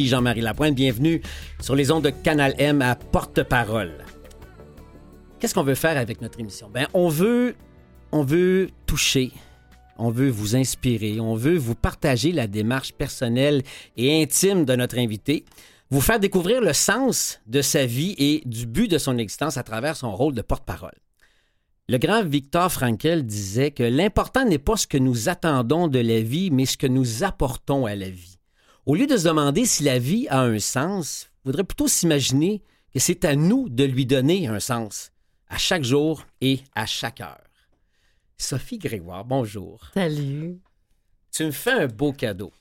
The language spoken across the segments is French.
Jean-Marie Lapointe. Bienvenue sur les ondes de Canal M à Porte-Parole. Qu'est-ce qu'on veut faire avec notre émission? Ben, on veut, on veut toucher, on veut vous inspirer, on veut vous partager la démarche personnelle et intime de notre invité, vous faire découvrir le sens de sa vie et du but de son existence à travers son rôle de porte-parole. Le grand Victor Frankel disait que l'important n'est pas ce que nous attendons de la vie, mais ce que nous apportons à la vie. Au lieu de se demander si la vie a un sens, il faudrait plutôt s'imaginer que c'est à nous de lui donner un sens, à chaque jour et à chaque heure. Sophie Grégoire, bonjour. Salut. Tu me fais un beau cadeau.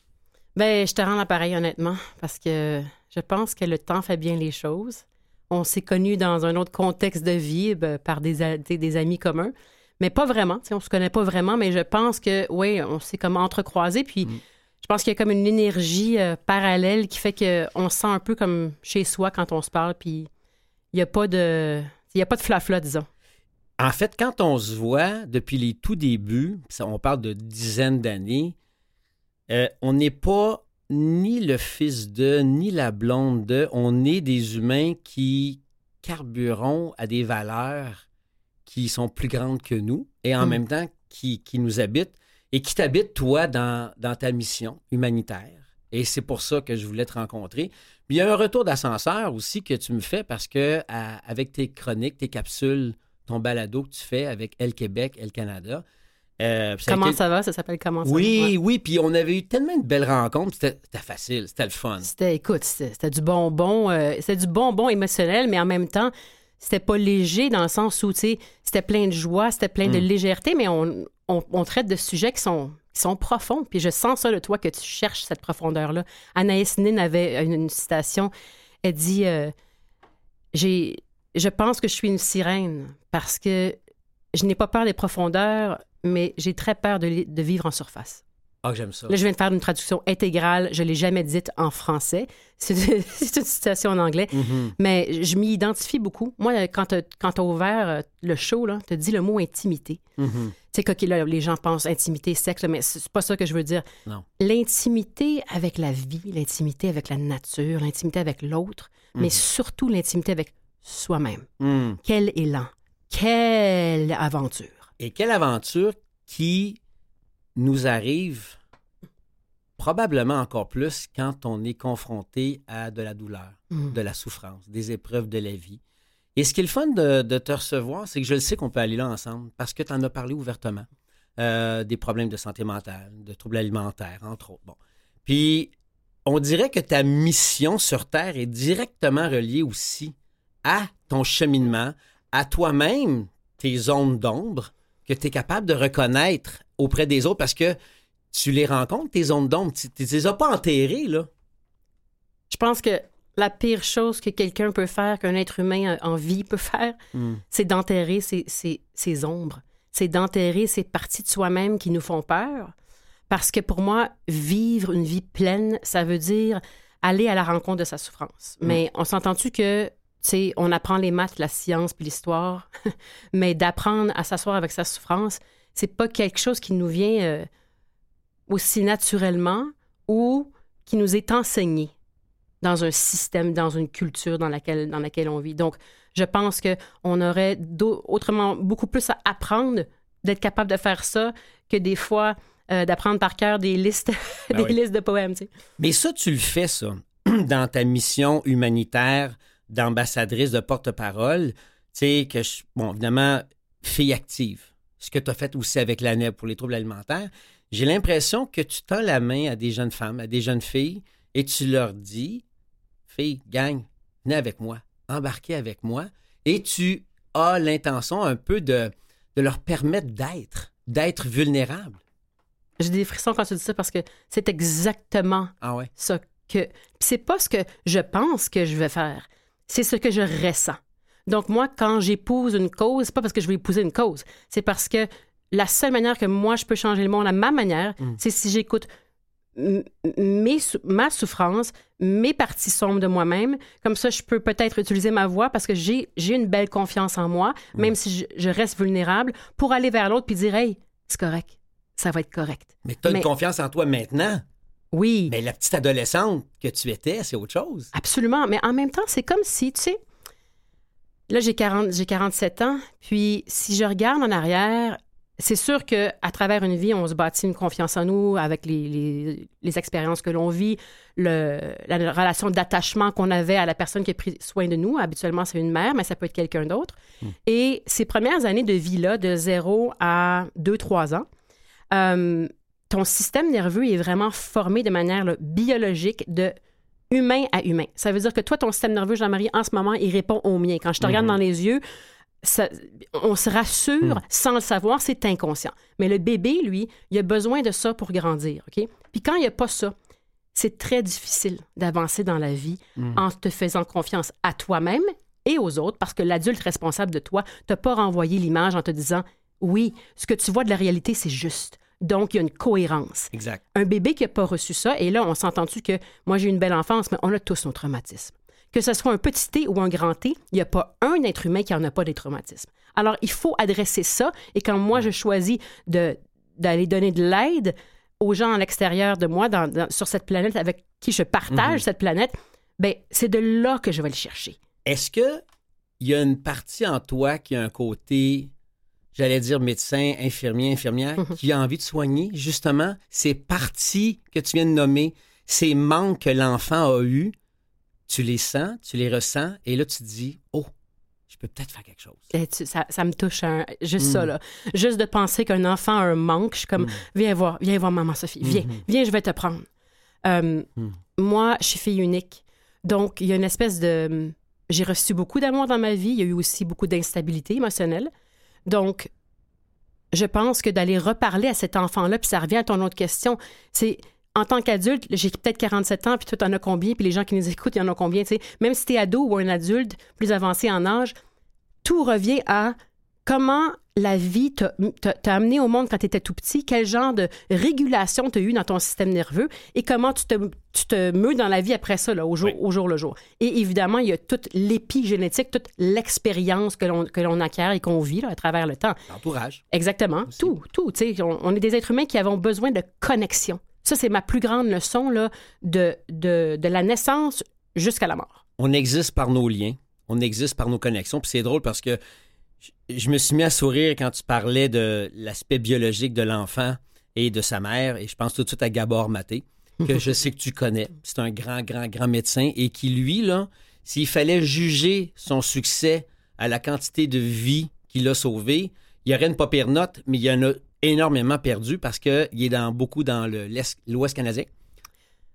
Ben, je te rends l'appareil honnêtement, parce que je pense que le temps fait bien les choses. On s'est connus dans un autre contexte de vie ben, par des, des, amis communs, mais pas vraiment. On se connaît pas vraiment, mais je pense que, oui, on s'est comme entrecroisés. Puis, mm. Je pense qu'il y a comme une énergie euh, parallèle qui fait qu'on se sent un peu comme chez soi quand on se parle, puis il n'y a pas de. Il y a pas de flafla, disons. En fait, quand on se voit depuis les tout débuts, on parle de dizaines d'années, euh, on n'est pas ni le fils de, ni la blonde de. On est des humains qui carburons à des valeurs qui sont plus grandes que nous et en hmm. même temps qui, qui nous habitent et qui t'habite, toi, dans, ta mission humanitaire. Et c'est pour ça que je voulais te rencontrer. il y a un retour d'ascenseur aussi que tu me fais parce que avec tes chroniques, tes capsules, ton balado que tu fais avec El Québec, El Canada. Euh, comment ça va? Ça s'appelle Comment ça oui, va? Oui, oui. Puis on avait eu tellement de belles rencontres. C'était facile, c'était le fun. C'était, écoute, c'était du bonbon. Euh, c'était du bonbon émotionnel, mais en même temps, c'était pas léger dans le sens où, tu sais, c'était plein de joie, c'était plein de mm. légèreté, mais on, on, traite de sujets qui sont, profonds. Puis je sens ça de toi que tu cherches cette profondeur-là. Anaïs Nin avait une, citation. Elle dit euh, j'ai, Je pense que je suis une sirène parce que je n'ai pas peur des profondeurs, mais j'ai très peur de vivre en surface. Ah, j'aime ça. Là, je viens de faire une traduction intégrale. Je ne l'ai jamais dite en français. C'est une citation en anglais. Mm-hmm. Mais je m'y identifie beaucoup. Moi, quand tu as, ouvert euh, le show, tu as dit le mot intimité. Mm-hmm. Tu sais, les gens pensent intimité, sexe, mais c'est pas ça que je veux dire. L'intimité avec la vie, l'intimité avec la nature, l'intimité avec l'autre, mais mm-hmm. surtout l'intimité avec soi-même. Mm. Quel élan, quelle aventure. Et quelle aventure qui nous arrive probablement encore plus quand on est confronté à de la douleur, mm. de la souffrance, des épreuves de la vie. Et ce qui est le fun de, te recevoir, c'est que je le sais qu'on peut aller là ensemble parce que tu en as parlé ouvertement. Euh, des problèmes de santé mentale, de troubles alimentaires, entre autres. Bon. Puis, on dirait que ta mission sur Terre est directement reliée aussi à ton cheminement, à toi-même, tes zones d'ombre, que tu es capable de reconnaître auprès des autres parce que tu les rencontres, tes zones d'ombre. Tu ne les as pas enterrées, là. Je pense que la pire chose que quelqu'un peut faire, qu'un être humain en vie peut faire, hmm. c'est d'enterrer ses, ses, ombres. C'est d'enterrer ces parties de soi-même qui nous font peur. Parce que pour moi, vivre une vie pleine, ça veut dire aller à la rencontre de sa souffrance. Hmm. Mais on s'entend-tu que sais, on apprend les maths, la science puis l'histoire, mais d'apprendre à s'asseoir avec sa souffrance, c'est pas quelque chose qui nous vient euh, aussi naturellement ou qui nous est enseigné dans un système, dans une culture dans laquelle, dans laquelle on vit. Donc, je pense qu'on aurait autrement beaucoup plus à apprendre d'être capable de faire ça que des fois euh, d'apprendre par cœur des listes, ben des listes de poèmes. Mais ça, tu le fais, ça, dans ta mission humanitaire d'ambassadrice, de porte-parole. Tu sais, que, je, bon, évidemment, fille active ce que tu as fait aussi avec la NEB pour les troubles alimentaires, j'ai l'impression que tu tends la main à des jeunes femmes, à des jeunes filles, et tu leur dis, filles, gang, venez avec moi, embarquez avec moi, et tu as l'intention un peu de, de leur permettre d'être, d'être vulnérables. J'ai des frissons quand tu dis ça parce que c'est exactement ah ouais. ça que. C'est pas ce que je pense que je vais faire, c'est ce que je ressens. Donc, moi, quand j'épouse une cause, c'est pas parce que je veux épouser une cause, c'est parce que la seule manière que moi, je peux changer le monde à ma manière, mm. c'est si j'écoute mes, ma souffrance, mes parties sombres de moi-même. Comme ça, je peux peut-être utiliser ma voix parce que j'ai une belle confiance en moi, mm. même si je, reste vulnérable, pour aller vers l'autre puis dire Hey, c'est correct, ça va être correct. Mais tu as une confiance en toi maintenant. Oui. Mais la petite adolescente que tu étais, c'est autre chose. Absolument. Mais en même temps, c'est comme si, tu sais, là, j'ai 40, j'ai 47 ans, puis si je regarde en arrière, c'est sûr qu'à travers une vie, on se bâtit une confiance en nous avec les, les, les expériences que l'on vit, le, la relation d'attachement qu'on avait à la personne qui a pris soin de nous. Habituellement, c'est une mère, mais ça peut être quelqu'un d'autre. Et ces premières années de vie-là, de 0 à 2-3 ans, euh, ton système nerveux est vraiment formé de manière là, biologique de humain à humain. Ça veut dire que toi, ton système nerveux, Jean-Marie, en ce moment, il répond au mien. Quand je te regarde dans les yeux, ça- on se rassure sans le savoir, c'est inconscient. Mais le bébé, lui, il a besoin de ça pour grandir, OK? Puis quand il n'y a pas ça, c'est très difficile d'avancer dans la vie en te faisant confiance à toi-même et aux autres, parce que l'adulte responsable de toi t'a pas renvoyé l'image en te disant oui, ce que tu vois de la réalité, c'est juste. Donc, il y a une cohérence. Exact. Un bébé qui n'a pas reçu ça, et là, on s'entend-tu que moi, j'ai eu une belle enfance, mais on a tous nos traumatismes. Que ce soit un petit T ou un grand T, il n'y a pas un être humain qui n'en a pas des traumatismes. Alors, il faut adresser ça, et quand moi, je choisis d'aller donner de l'aide aux gens à l'extérieur de moi, dans- dans- sur cette planète avec qui je partage cette planète, ben c'est de là que je vais le chercher. Est-ce que il y a une partie en toi qui a un côté, j'allais dire médecin, infirmier, infirmière, Mhm. qui a envie de soigner justement ces parties que tu viens de nommer, ces manques que l'enfant a eus, tu les sens, tu les ressens, et là tu te dis, oh, je peux peut-être faire quelque chose. Eh, tu- ça, ça me touche un- juste Mm. ça, là. Juste de penser qu'un enfant a un manque, je suis comme, viens voir, viens voir maman Sophie, viens, viens, je vais te prendre. Euh, Mm. Moi, je suis fille unique. Donc, il y a une espèce de... J'ai reçu beaucoup d'amour dans ma vie. Il y a eu aussi beaucoup d'instabilité émotionnelle. Donc, je pense que d'aller reparler à cet enfant-là, puis ça revient à ton autre question, c'est en tant qu'adulte, j'ai peut-être 47 ans, puis toi, t'en as combien, puis les gens qui nous écoutent, il y en a combien, tu sais? Même si t'es ado ou un adulte plus avancé en âge, tout revient à comment la vie t'a amené au monde quand tu étais tout petit, quel genre de régulation tu as eu dans ton système nerveux? Et comment tu te, tu te meus dans la vie après ça, là, au, jour, Oui. au jour le jour? Et évidemment, il y a toute l'épigénétique, toute l'expérience que l'on acquiert et qu'on vit là, à travers le temps. L'entourage. Exactement. Aussi. Tout, tout. On, on est des êtres humains qui avons besoin de connexion. Ça, c'est ma plus grande leçon là, de, de, de la naissance jusqu'à la mort. on existe par nos liens, on existe par nos connexions. Puis c'est drôle parce que je- me suis mis à sourire quand tu parlais de l'aspect biologique de l'enfant et de sa mère. Et je pense tout de suite à Gabor Maté, que je sais que tu connais. C'est un grand, grand, grand médecin et qui, lui, là, s'il fallait juger son succès à la quantité de vie qu'il a sauvée, il y aurait une pas pire note, mais il y en a énormément perdu parce qu'il est dans, beaucoup dans l'Ouest canadien.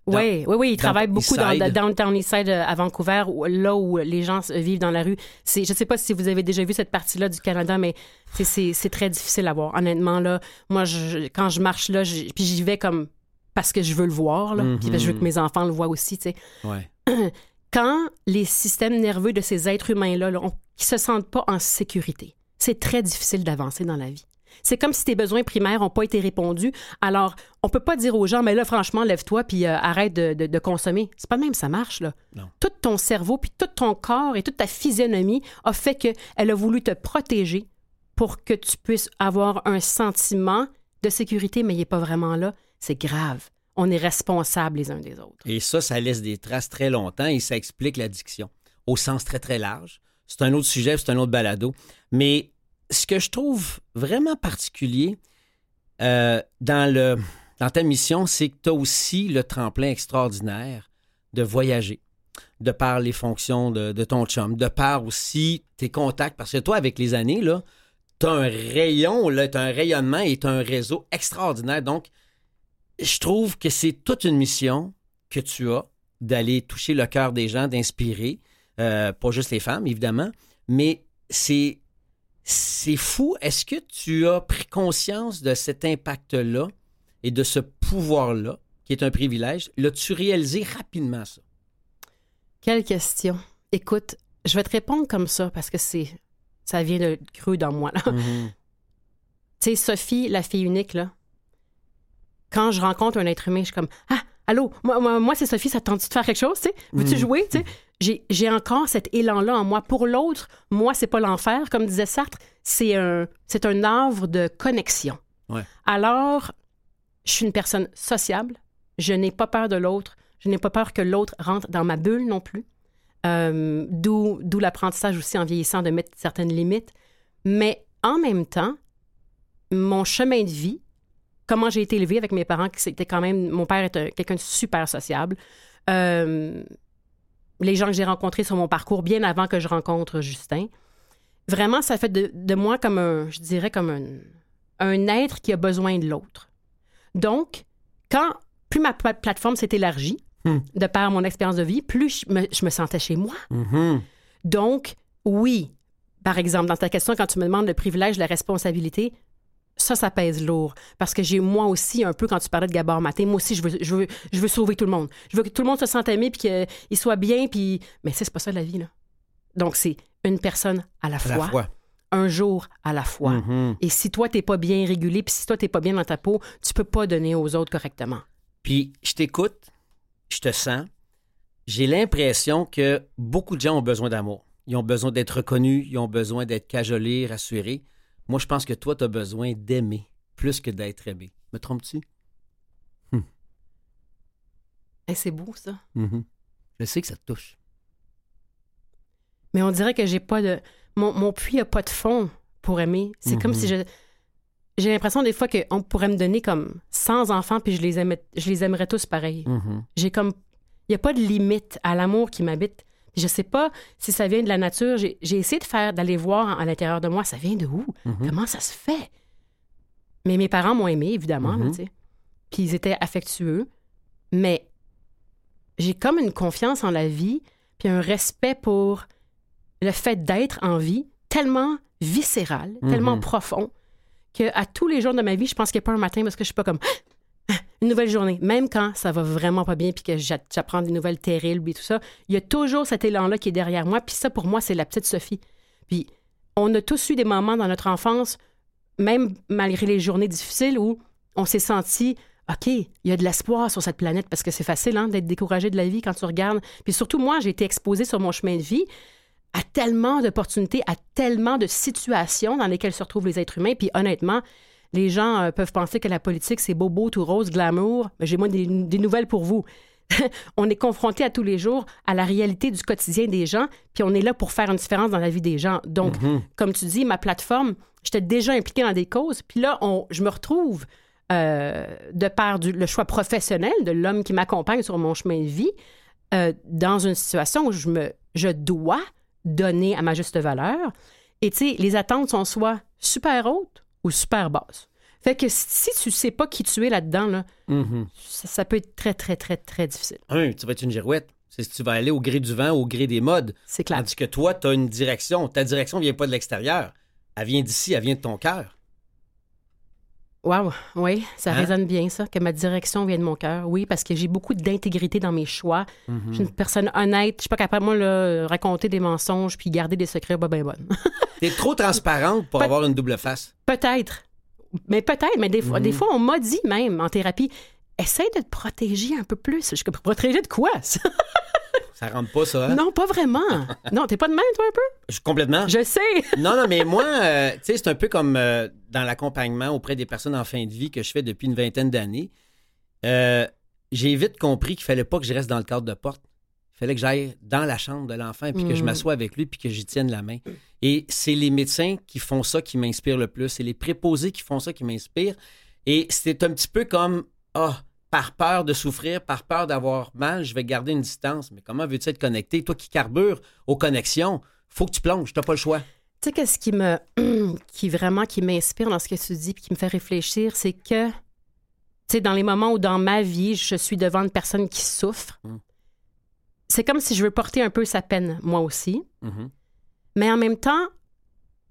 Dans- Oui, oui, oui. Il travaille beaucoup dans, dans Downtown Eastside euh, à Vancouver, où- là où les gens vivent dans la rue. Je ne sais pas si vous avez déjà vu cette partie-là du Canada, mais c'est, très difficile à voir. Honnêtement, là, moi, je- quand je marche là, je- puis j'y vais comme parce que je veux le voir, là, puis je veux que mes enfants le voient aussi, tu sais. Ouais. Quand les systèmes nerveux de ces êtres humains-là, là, qui se sentent pas en sécurité, c'est très difficile d'avancer dans la vie. C'est comme si tes besoins primaires n'ont pas été répondus. Alors, on peut pas dire aux gens, mais là, franchement, lève-toi puis euh, arrête de, de- de consommer. C'est pas de même, ça marche, là. Non. Tout ton cerveau, puis tout ton corps et toute ta physionomie a fait qu'elle a voulu te protéger pour que tu puisses avoir un sentiment de sécurité, mais il n'est pas vraiment là. C'est grave. On est responsables les uns des autres. Et ça, ça laisse des traces très longtemps et ça explique l'addiction au sens très, très large. C'est un autre sujet, c'est un autre balado. Mais ce que je trouve vraiment particulier euh, dans, le, dans ta mission, c'est que tu as aussi le tremplin extraordinaire de voyager, de par les fonctions de, ton chum, de par aussi tes contacts. Parce que toi, avec les années, là, tu as un rayon, tu as un rayonnement et tu un réseau extraordinaire. Donc, je trouve que c'est toute une mission que tu as d'aller toucher le cœur des gens, d'inspirer, euh, pas juste les femmes, évidemment, mais c'est c'est fou. Est-ce que tu as pris conscience de cet impact-là et de ce pouvoir-là, qui est un privilège? L'as-tu réalisé rapidement, ça? Quelle question. Écoute, je vais te répondre comme ça parce que c'est ça vient de cru dans moi. là. Mhm. Tu sais, Sophie, la fille unique, là, quand je rencontre un être humain, je suis comme Ah, allô, moi, moi, moi, c'est Sophie, ça te tente de faire quelque chose, tu sais? Veux-tu Mhm. jouer, tu sais? J'ai, encore cet élan-là en moi. Pour l'autre, moi, c'est pas l'enfer, comme disait Sartre, c'est un, c'est un havre de connexion. Ouais. Alors, je suis une personne sociable, Je n'ai pas peur de l'autre. Je n'ai pas peur que l'autre rentre dans ma bulle non plus. Euh, d'où, d'où l'apprentissage aussi en vieillissant de mettre certaines limites. Mais en même temps, mon chemin de vie, comment j'ai été élevée avec mes parents, qui c'était quand même, mon père était quelqu'un de super sociable. Euh, les gens que j'ai rencontrés sur mon parcours bien avant que je rencontre Justin. Vraiment, ça fait de, de moi comme un, je dirais comme un, un être qui a besoin de l'autre. Donc, quand plus ma pla- plateforme s'est élargie, Hmm. de par mon expérience de vie, plus je me, je me sentais chez moi. Mhm. Donc, oui, par exemple, dans ta question, quand tu me demandes le privilège, la responsabilité, ça, ça pèse lourd. Parce que j'ai moi aussi, un peu, quand tu parlais de Gabor Maté, moi aussi, je veux, je veux, je veux sauver tout le monde. Je veux que tout le monde se sente aimé, puis qu'il soit bien, puis... Mais ça, c'est pas ça la vie, là. Donc, c'est une personne à la À fois, la fois. un jour à la fois. Mhm. Et si toi, t'es pas bien régulé, puis si toi, t'es pas bien dans ta peau, tu peux pas donner aux autres correctement. Puis je t'écoute, je te sens. J'ai l'impression que beaucoup de gens ont besoin d'amour. Ils ont besoin d'être reconnus, ils ont besoin d'être cajolés, rassurés. Moi, je pense que toi, tu as besoin d'aimer plus que d'être aimé. Me trompes-tu? Et c'est beau, ça. Mhm. Je sais que ça te touche. Mais on dirait que j'ai pas de. Mon, mon puits a pas de fond pour aimer. C'est comme si je. J'ai l'impression des fois qu'on pourrait me donner comme 100 enfants puis je les, aimais, je les aimerais tous pareil. Mhm. J'ai comme. Il n'y a pas de limite à l'amour qui m'habite. Je sais pas si ça vient de la nature. J'ai essayé de faire, d'aller voir à l'intérieur de moi, ça vient de où? Mhm. Comment ça se fait? Mais mes parents m'ont aimé, évidemment, Mhm. tu sais. Puis ils étaient affectueux. Mais j'ai comme une confiance en la vie, puis un respect pour le fait d'être en vie tellement viscéral, Mhm. tellement profond, que à tous les jours de ma vie, je pense qu'il n'y a pas un matin parce que je suis pas comme une nouvelle journée. Même quand ça va vraiment pas bien, puis que j'a- j'apprends des nouvelles terribles et tout ça, il y a toujours cet élan-là qui est derrière moi. Puis ça, pour moi, c'est la petite Sophie. Puis on a tous eu des moments dans notre enfance, même malgré les journées difficiles, où on s'est senti, OK, il y a de l'espoir sur cette planète, parce que c'est facile hein, d'être découragé de la vie quand tu regardes. Puis surtout, moi, j'ai été exposée sur mon chemin de vie à tellement d'opportunités, à tellement de situations dans lesquelles se retrouvent les êtres humains. Puis honnêtement, les gens euh, peuvent penser que la politique, c'est beau, tout rose, glamour. Mais j'ai moi des, des nouvelles pour vous. on est confronté à tous les jours à la réalité du quotidien des gens, puis on est là pour faire une différence dans la vie des gens. Donc, Mhm. comme tu dis, ma plateforme, j'étais déjà impliquée dans des causes, puis là, on, je me retrouve, euh, de par du- le choix professionnel de l'homme qui m'accompagne sur mon chemin de vie, euh, dans une situation où je, me, je dois donner à ma juste valeur. Et tu sais, les attentes sont soit super hautes ou super basses. Fait que si tu sais pas qui tu es là-dedans, là, Mhm. ça, ça peut être très, très, très, très difficile. Un, tu vas être une girouette. C'est si tu vas aller au gré du vent, au gré des modes. C'est clair. Tandis que toi, tu as une direction. Ta direction vient pas de l'extérieur. Elle vient d'ici, elle vient de ton cœur. Wow, oui, ça Hein? résonne bien, ça, que ma direction vient de mon cœur. Oui, parce que j'ai beaucoup d'intégrité dans mes choix. Mhm. Je suis une personne honnête. Je suis pas capable, moi, là, raconter des mensonges puis garder des secrets pas bien bonnes. T'es trop transparente pour avoir une double face. peut-être. Mais peut-être, mais des fois, Mhm. des fois on m'a dit même en thérapie, essaye de te protéger un peu plus. Je comme, protéger de quoi? ça? Ça rentre pas, ça. hein? non, pas vraiment. non, t'es pas de même, toi, un peu? Je- complètement. Je sais. Non, non, mais moi, euh, tu sais, c'est un peu comme euh, dans l'accompagnement auprès des personnes en fin de vie que je fais depuis une vingtaine d'années. Euh, j'ai vite compris qu'il fallait pas que je reste dans le cadre de porte. Il fallait que j'aille dans la chambre de l'enfant et puis que je Mm. m'assoie avec lui puis que j'y tienne la main. Et c'est les médecins qui font ça qui m'inspirent le plus. C'est les préposés qui font ça qui m'inspirent. Et c'est un petit peu comme, ah, par peur de souffrir, par peur d'avoir mal, je vais garder une distance. Mais comment veux-tu être connecté? Toi qui carbures aux connexions, faut que tu plonges, t'as pas le choix. Tu sais, qu'est-ce qui me. qui vraiment qui m'inspire dans ce que tu dis puis qui me fait réfléchir, c'est que. Tu sais, dans les moments où dans ma vie, je suis devant une personne qui souffre, Mm. c'est comme si je veux porter un peu sa peine, moi aussi. Mhm. Mais en même temps,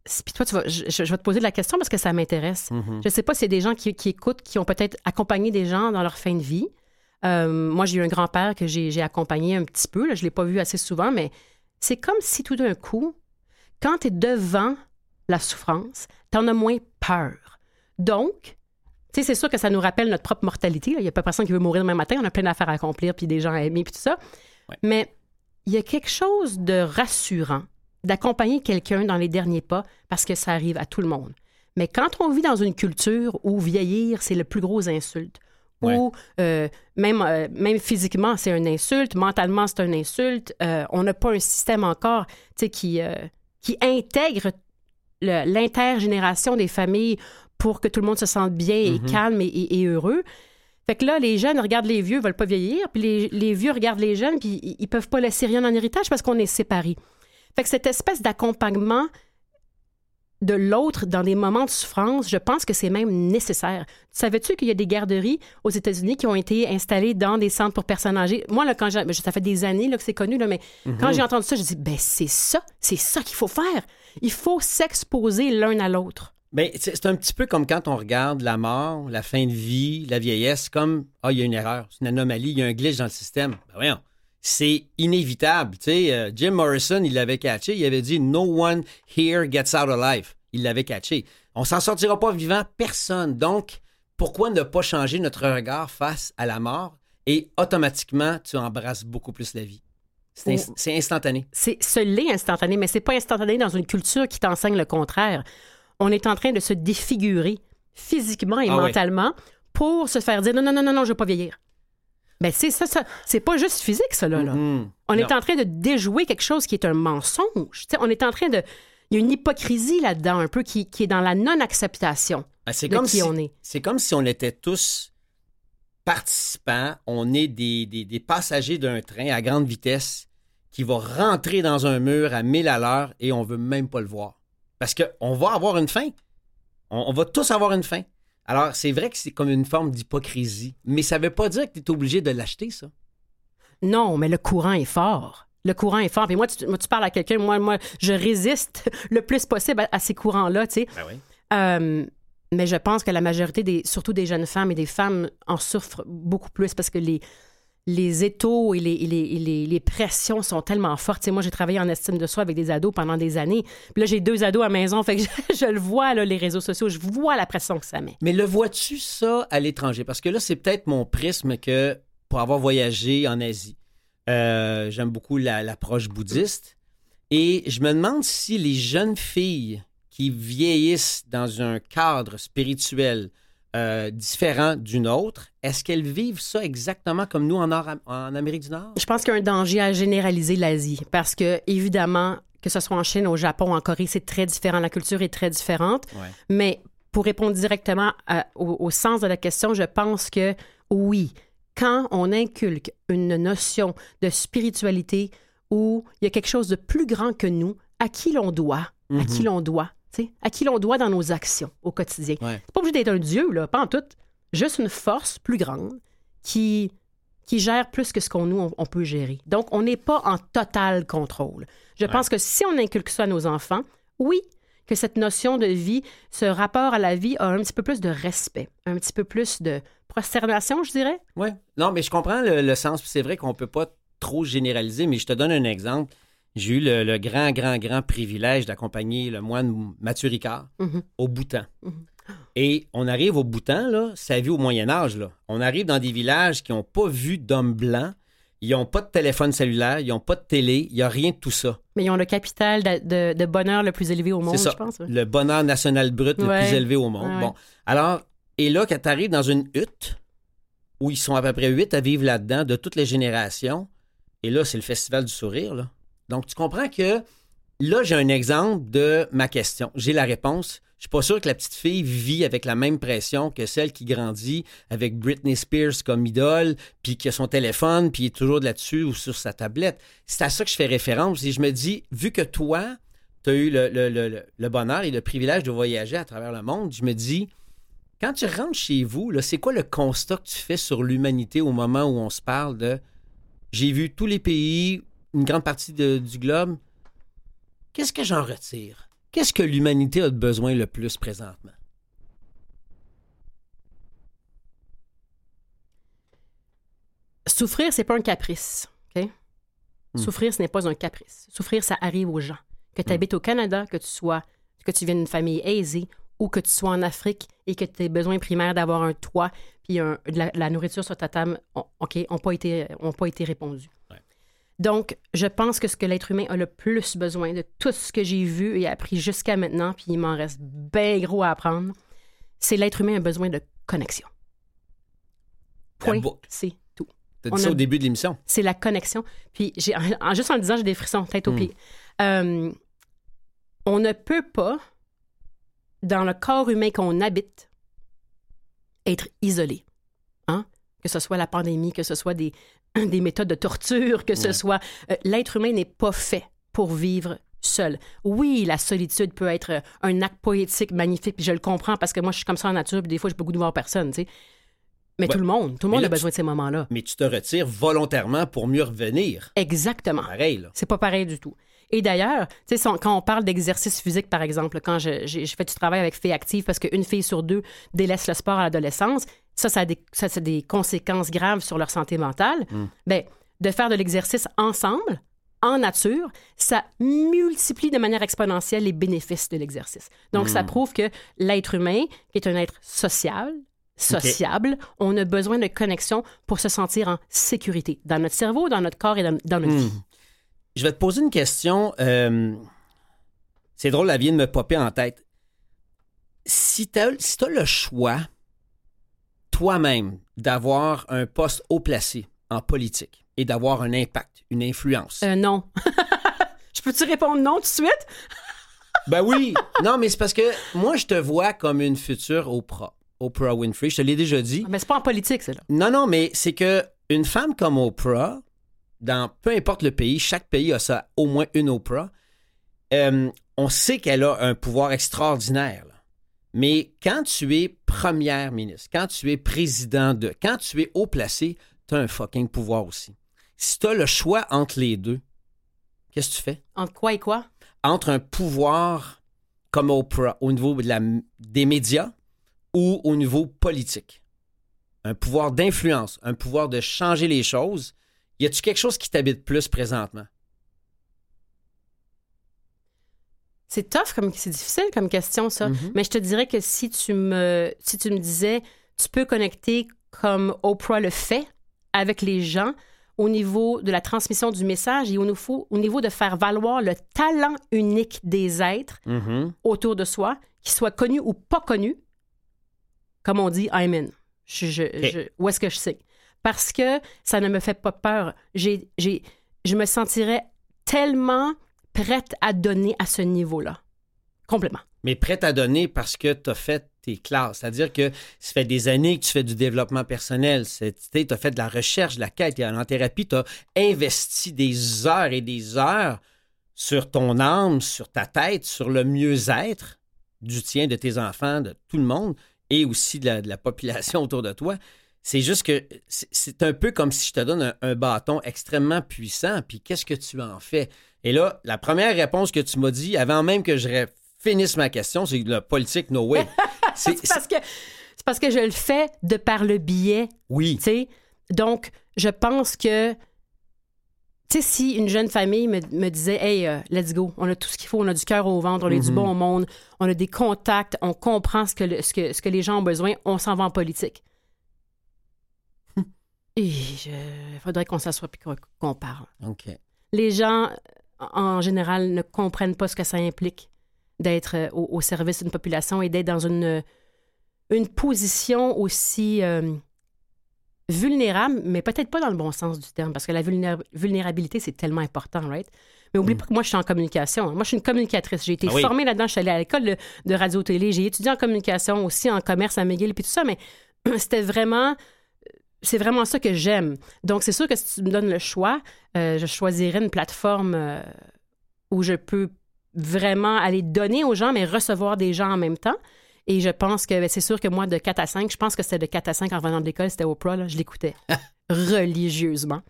puis toi, tu vas, je, vais te poser la question parce que ça m'intéresse. Mhm. Je sais pas y a des gens qui, qui écoutent, qui ont peut-être accompagné des gens dans leur fin de vie. Euh, moi, j'ai eu un grand-père que j'ai j'ai accompagné un petit peu. Là, je ne l'ai pas vu assez souvent, mais c'est comme si tout d'un coup, quand tu es devant la souffrance, tu en as moins peur. Donc, tu sais, c'est sûr que ça nous rappelle notre propre mortalité. là. Il n'y a pas personne qui veut mourir demain matin. On a plein d'affaires à accomplir, puis des gens à aimer, puis tout ça. Ouais. Mais il y a quelque chose de rassurant d'accompagner quelqu'un dans les derniers pas parce que ça arrive à tout le monde. Mais quand on vit dans une culture où vieillir, c'est le plus gros insulte, ou euh, même, euh, même physiquement, c'est une insulte, mentalement, c'est une insulte. Euh, on n'a pas un système encore qui, qui intègre l'intergénération des familles pour que tout le monde se sente bien et mm-hmm. calme et, heureux. Fait que là, les jeunes regardent les vieux, veulent pas vieillir, puis les, les vieux regardent les jeunes, puis ils, ils peuvent pas laisser rien en héritage parce qu'on est séparés. Fait que cette espèce d'accompagnement de l'autre dans des moments de souffrance, je pense que c'est même nécessaire. Savais-tu qu'il y a des garderies aux États-Unis qui ont été installées dans des centres pour personnes âgées? Moi, là, quand j'ai, ça fait des années là, que c'est connu, là, mais quand mhm. j'ai entendu ça, je dis, ben c'est ça, c'est ça qu'il faut faire. Il faut s'exposer l'un à l'autre. Ben, c'est un petit peu comme quand on regarde la mort, la fin de vie, la vieillesse, comme, ah, il y a une erreur, c'est une anomalie, il y a un glitch dans le système. Ben voyons, c'est inévitable. Tu sais, euh, Jim Morrison, il l'avait catché. Il avait dit No one here gets out alive. Il l'avait catché. On s'en sortira pas vivant, personne. Donc, pourquoi ne pas changer notre regard face à la mort? Et automatiquement, tu embrasses beaucoup plus la vie? C'est instantané. C'est ce l'est instantané, mais c'est pas instantané dans une culture qui t'enseigne le contraire. On est en train de se défigurer physiquement et ah mentalement pour se faire dire non, non, non, non, non, je veux pas vieillir. Ben, c'est ça, ça. C'est pas juste physique, ça, là. Mm-hmm. On est en train de déjouer quelque chose qui est un mensonge. on est en train de. Il y a une hypocrisie là-dedans, un peu, qui, est dans la non-acceptation ben, de comme qui on est. C'est comme si on était tous participants, on est des, des, passagers d'un train à grande vitesse qui va rentrer dans un mur à 1000 à l'heure et on veut même pas le voir. Parce qu'on va avoir une fin. on va tous avoir une fin. Alors, c'est vrai que c'est comme une forme d'hypocrisie, mais ça ne veut pas dire que tu es obligé de l'acheter, ça. Non, mais le courant est fort. Le courant est fort. Et moi, tu, parles à quelqu'un, moi, moi, je résiste le plus possible à, ces courants-là, tu sais. Ben oui. Euh, mais je pense que la majorité des, surtout des jeunes femmes et des femmes en souffrent beaucoup plus parce que les, les étaux et les, les, les, pressions sont tellement fortes. moi, j'ai travaillé en estime de soi avec des ados pendant des années. Puis là, j'ai deux ados à maison, fait que je, le vois, là, les réseaux sociaux, je vois la pression que ça met. Mais le vois-tu, ça, à l'étranger? Parce que là, c'est peut-être mon prisme que pour avoir voyagé en Asie, euh, j'aime beaucoup l'approche bouddhiste. Et je me demande si les jeunes filles qui vieillissent dans un cadre spirituel, euh, différent d'une autre. Est-ce qu'elles vivent ça exactement comme nous en, en Amérique du Nord? Je pense qu'il y a un danger à généraliser l'Asie parce que, évidemment, que ce soit en Chine, au Japon, en Corée, c'est très différent. La culture est très différente. Mais pour répondre directement au, au, sens de la question, je pense que oui, quand on inculque une notion de spiritualité où il y a quelque chose de plus grand que nous, à qui l'on doit, à qui mhm. l'on doit, à qui l'on doit dans nos actions au quotidien. C'est pas obligé d'être un dieu, là, pas en tout. Juste une force plus grande qui, qui gère plus que ce qu'on nous, on, peut gérer. Donc, on n'est pas en total contrôle. Je pense que si on inculque ça à nos enfants, oui, que cette notion de vie, ce rapport à la vie a un petit peu plus de respect, un petit peu plus de prosternation, je dirais. Oui. Non, mais je comprends le, le sens. C'est vrai qu'on ne peut pas trop généraliser, mais je te donne un exemple. J'ai eu le, grand, grand, grand privilège d'accompagner le moine Mathieu Ricard mhm. au Bhoutan. Mhm. Et on arrive au Bhoutan, là, ça vit au Moyen Âge. Là. On arrive dans des villages qui n'ont pas vu d'hommes blancs. Ils n'ont pas de téléphone cellulaire, ils n'ont pas de télé, il n'y a rien de tout ça. Mais ils ont le capital de, bonheur le plus élevé au monde, je pense. Le bonheur national brut le plus élevé au monde. Bon. Alors, et là, quand tu arrives dans une hutte où ils sont à peu près huit à vivre là-dedans de toutes les générations, et là, c'est le festival du sourire, là. Donc, tu comprends que là, j'ai un exemple de ma question. J'ai la réponse. Je suis pas sûr que la petite fille vit avec la même pression que celle qui grandit avec Britney Spears comme idole, puis qui a son téléphone, puis est toujours là-dessus ou sur sa tablette. C'est à ça que je fais référence. Et je me dis, vu que toi, tu as eu le, bonheur et le privilège de voyager à travers le monde, je me dis, quand tu rentres chez vous, c'est quoi le constat que tu fais sur l'humanité au moment où on se parle de j'ai vu tous les pays une grande partie du globe, qu'est-ce que j'en retire? Qu'est-ce que l'humanité a de besoin le plus présentement? Souffrir, c'est pas un caprice. Hmm. Souffrir, ce n'est pas un caprice. Souffrir, ça arrive aux gens. Que tu hmm. habites au Canada, que tu sois, que tu viennes d'une famille aisée ou que tu sois en Afrique et que tu aies besoin primaire d'avoir un toit puis la, nourriture sur ta table, OK, n'ont pas, été, ont pas été répondus. Donc, je pense que ce que l'être humain a le plus besoin de tout ce que j'ai vu et appris jusqu'à maintenant, puis il m'en reste bien gros à apprendre, c'est l'être humain a besoin de connexion. Point. C'est tout. T'as On dit ça a- au début de l'émission? C'est la connexion. Puis, j'ai, en, juste en le disant, j'ai des frissons, tête aux Mm. pieds. Euh, on ne peut pas, dans le corps humain qu'on habite, être isolé. Hein? Que ce soit la pandémie, que ce soit des, des méthodes de torture, que ce soit. euh, L'être humain n'est pas fait pour vivre seul. Oui, la solitude peut être euh, un acte poétique magnifique, puis je le comprends parce que moi, je suis comme ça en nature, puis des fois, j'ai pas le goût de voir personne, tu sais. Mais Ouais. tout le monde, tout le monde là, a besoin de ces moments-là. Mais tu te retires volontairement pour mieux revenir. Exactement. Pareil, là. C'est pas pareil du tout. Et d'ailleurs, quand on parle d'exercice physique, par exemple, quand je- fait du travail avec filles actives parce qu'une fille sur deux délaisse le sport à l'adolescence, ça, ça a, des, ça, ça a des conséquences graves sur leur santé mentale. Mm. Ben, de faire de l'exercice ensemble, en nature, ça multiplie de manière exponentielle les bénéfices de l'exercice. Donc, ça Mm. prouve que l'être humain, est un être social, sociable, on a besoin de connexion pour se sentir en sécurité dans notre cerveau, dans notre corps et dans, dans notre Hmm. vie. Je vais te poser une question. euh, C'est drôle, la vie de me popper en tête. Si tu as, si t'as le choix, toi-même, d'avoir un poste haut placé en politique et d'avoir un impact, une influence? Euh, non. je peux-tu répondre non tout de suite? Ben oui. non, mais c'est parce que moi, je te vois comme une future Oprah. Oprah Winfrey. Je te l'ai déjà dit. Mais c'est pas en politique, c'est là. Non, non, mais c'est que une femme comme Oprah, dans peu importe le pays, chaque pays a ça, au moins une Oprah. euh, on sait qu'elle a un pouvoir extraordinaire. Mais quand tu es première ministre, quand tu es président de, quand tu es haut placé, tu as un fucking pouvoir aussi. Si tu as le choix entre les deux, qu'est-ce que tu fais? Entre quoi et quoi? Entre un pouvoir comme Oprah au niveau de la- des médias ou au niveau politique? Un pouvoir d'influence, un pouvoir de changer les choses. Y a-tu quelque chose qui t'habite plus présentement? C'est tough, comme c'est difficile comme question, ça. Mhm. Mais je te dirais que si tu me si tu me disais tu peux connecter comme Oprah le fait avec les gens au niveau de la transmission du message et au niveau, au niveau de faire valoir le talent unique des êtres Mhm. autour de soi, qu'ils soient connus ou pas connus, comme on dit, I'm in. Je, je- Ok. je- où est-ce que je sais? Parce que ça ne me fait pas peur. J'ai, j'ai, je me sentirais tellement prête à donner à ce niveau-là. Complètement. mais prête à donner parce que tu as fait tes classes. C'est-à-dire que ça fait des années que tu fais du développement personnel. Tu as fait de la recherche, de la quête. En thérapie, tu as investi des heures et des heures sur ton âme, sur ta tête, sur le mieux-être du tien, de tes enfants, de tout le monde et aussi de la, population autour de toi. C'est juste que c'est- c'est un peu comme si je te donne un, un bâton extrêmement puissant, puis qu'est-ce que tu en fais? Et là, la première réponse que tu m'as dit, avant même que je finisse ma question, c'est la politique, no way. C'est- parce que c'est parce que je le fais de par le biais, oui. Donc, je pense que tu sais, si une jeune famille me, me disait Hey, euh, let's go, on a tout ce qu'il faut, on a du cœur au ventre, on a du Mhm. bon monde, on a des contacts, on comprend ce que, le- ce que, ce que les gens ont besoin, on s'en va en politique. Et il faudrait qu'on s'assoie et qu'on parle. OK. Les gens, en général, ne comprennent pas ce que ça implique d'être euh, au, au service d'une population et d'être dans une, une position aussi euh, vulnérable, mais peut-être pas dans le bon sens du terme, parce que la vulnéra- vulnérabilité, c'est tellement important, right? Mais oublie Mm. pas que moi, je suis en communication. Moi, je suis une communicatrice. J'ai été Ah oui. formée là-dedans. Je suis allée à l'école de, de radio-télé. J'ai étudié en communication aussi, en commerce à McGill, puis tout ça, mais c'était vraiment c'est vraiment ça que j'aime. Donc, c'est sûr que si tu me donnes le choix, euh, je choisirais une plateforme euh, où je peux vraiment aller donner aux gens, mais recevoir des gens en même temps. Et je pense que ben, c'est sûr que moi, de 4 à 5, je pense que c'était de 4 à 5 en revenant de l'école, c'était Oprah, là, je l'écoutais religieusement.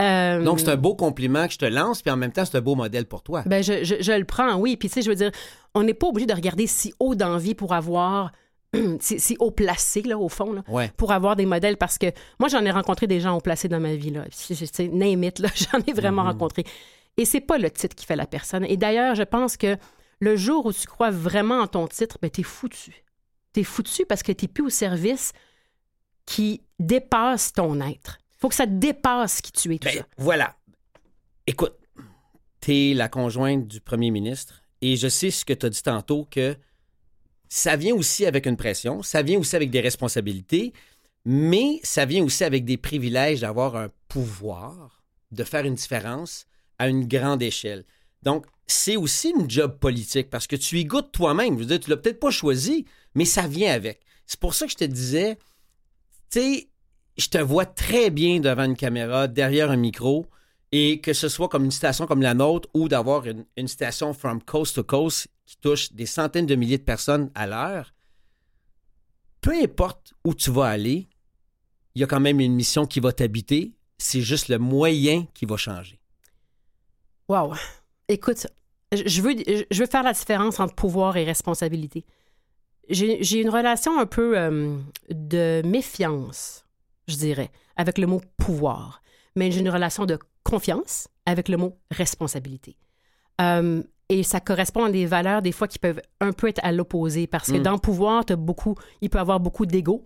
Euh, Donc, c'est un beau compliment que je te lance, puis en même temps, c'est un beau modèle pour toi. ben, je, je- je le prends, oui. Puis, tu sais, je veux dire, on n'est pas obligé de regarder si haut d'envie pour avoir, si haut placé, là, au fond, là, Ouais. pour avoir des modèles. Parce que moi, j'en ai rencontré des gens haut placés dans ma vie, là. Sais, name it, là, j'en ai vraiment Mhm. rencontré. Et c'est pas le titre qui fait la personne. Et d'ailleurs, je pense que le jour où tu crois vraiment en ton titre, ben, t'es foutu. T'es foutu parce que t'es plus au service qui dépasse ton être. Faut que ça dépasse qui tu es, tout Ben, ça. voilà. Écoute, t'es la conjointe du premier ministre et je sais ce que tu as dit tantôt que ça vient aussi avec une pression, ça vient aussi avec des responsabilités, Mais ça vient aussi avec des privilèges d'avoir un pouvoir, de faire une différence à une grande échelle. Donc, c'est aussi une job politique parce que tu y goûtes toi-même. Je veux dire, tu l'as peut-être pas choisi, mais ça vient avec. C'est pour ça que je te disais, tu sais, je te vois très bien devant une caméra, derrière un micro, et que ce soit comme une station comme la nôtre ou d'avoir une, une station from coast to coast qui touche des centaines de milliers de personnes à l'heure, peu importe où tu vas aller, il y a quand même une mission qui va t'habiter. C'est juste le moyen qui va changer. Wow. Écoute, je veux, faire la différence entre pouvoir et responsabilité. J'ai une relation un peu euh, de méfiance, je dirais, avec le mot pouvoir, mais j'ai une relation de confiance avec le mot responsabilité. Euh, et ça correspond à des valeurs, des fois, qui peuvent un peu être à l'opposé, parce que Mm. dans le pouvoir, as beaucoup, il peut avoir beaucoup d'ego.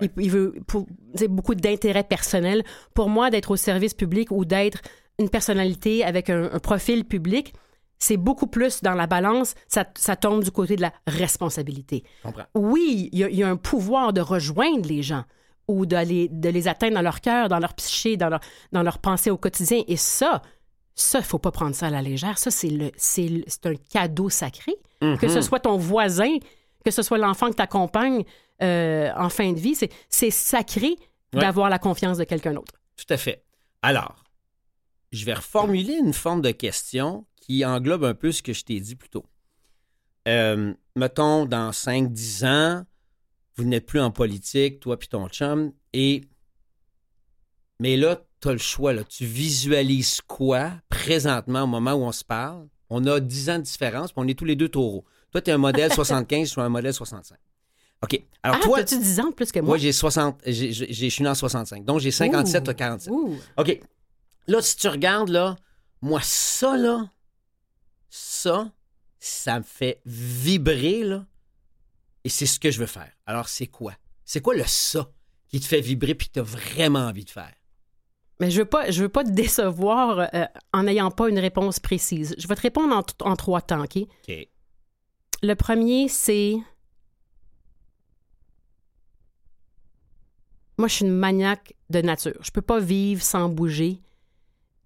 Il, il veut pour- beaucoup d'intérêt personnel. Pour moi, d'être au service public ou d'être une personnalité avec un, un profil public, c'est beaucoup plus dans la balance, ça, ça tombe du côté de la responsabilité. Comprends. Oui, il y, a- il y a un pouvoir de rejoindre les gens ou d'aller de les atteindre dans leur cœur, dans leur psyché, dans leur, dans leur pensée au quotidien. Et ça, ça, il faut pas prendre ça à la légère. Ça, c'est le, c'est le- c'est un cadeau sacré. Que ce soit ton voisin, que ce soit l'enfant que tu accompagnes en fin de vie, c'est, c'est sacré Ouais. d'avoir la confiance de quelqu'un d'autre. Tout à fait. Alors, je vais reformuler une forme de question qui englobe un peu ce que je t'ai dit plus tôt. Euh, mettons, dans 5-10 ans, vous n'êtes plus en politique, toi puis ton chum, et... Mais là, tu as le choix. Là. Tu visualises quoi présentement au moment où on se parle? On a 10 ans de différence, puis on est tous les deux taureaux. Toi, tu es un modèle 75, je suis un modèle 65. OK. Alors, Ah, toi, as-tu 10 ans de plus que moi? moi, j'ai 60, j'ai- j'ai- je suis né en 65. Donc, j'ai 57, Ouh. toi, 47. Ouh. OK. Là, si tu regardes, là, moi, ça, là, ça, ça me fait vibrer, là. Et c'est ce que je veux faire. Alors, c'est quoi? C'est quoi le ça qui te fait vibrer puis que tu as vraiment envie de faire? Mais je veux pas, je veux pas te décevoir euh, en n'ayant pas une réponse précise. Je vais te répondre en, en trois temps, OK? OK. Le premier, c'est. Moi, je suis une maniaque de nature. Je peux pas vivre sans bouger.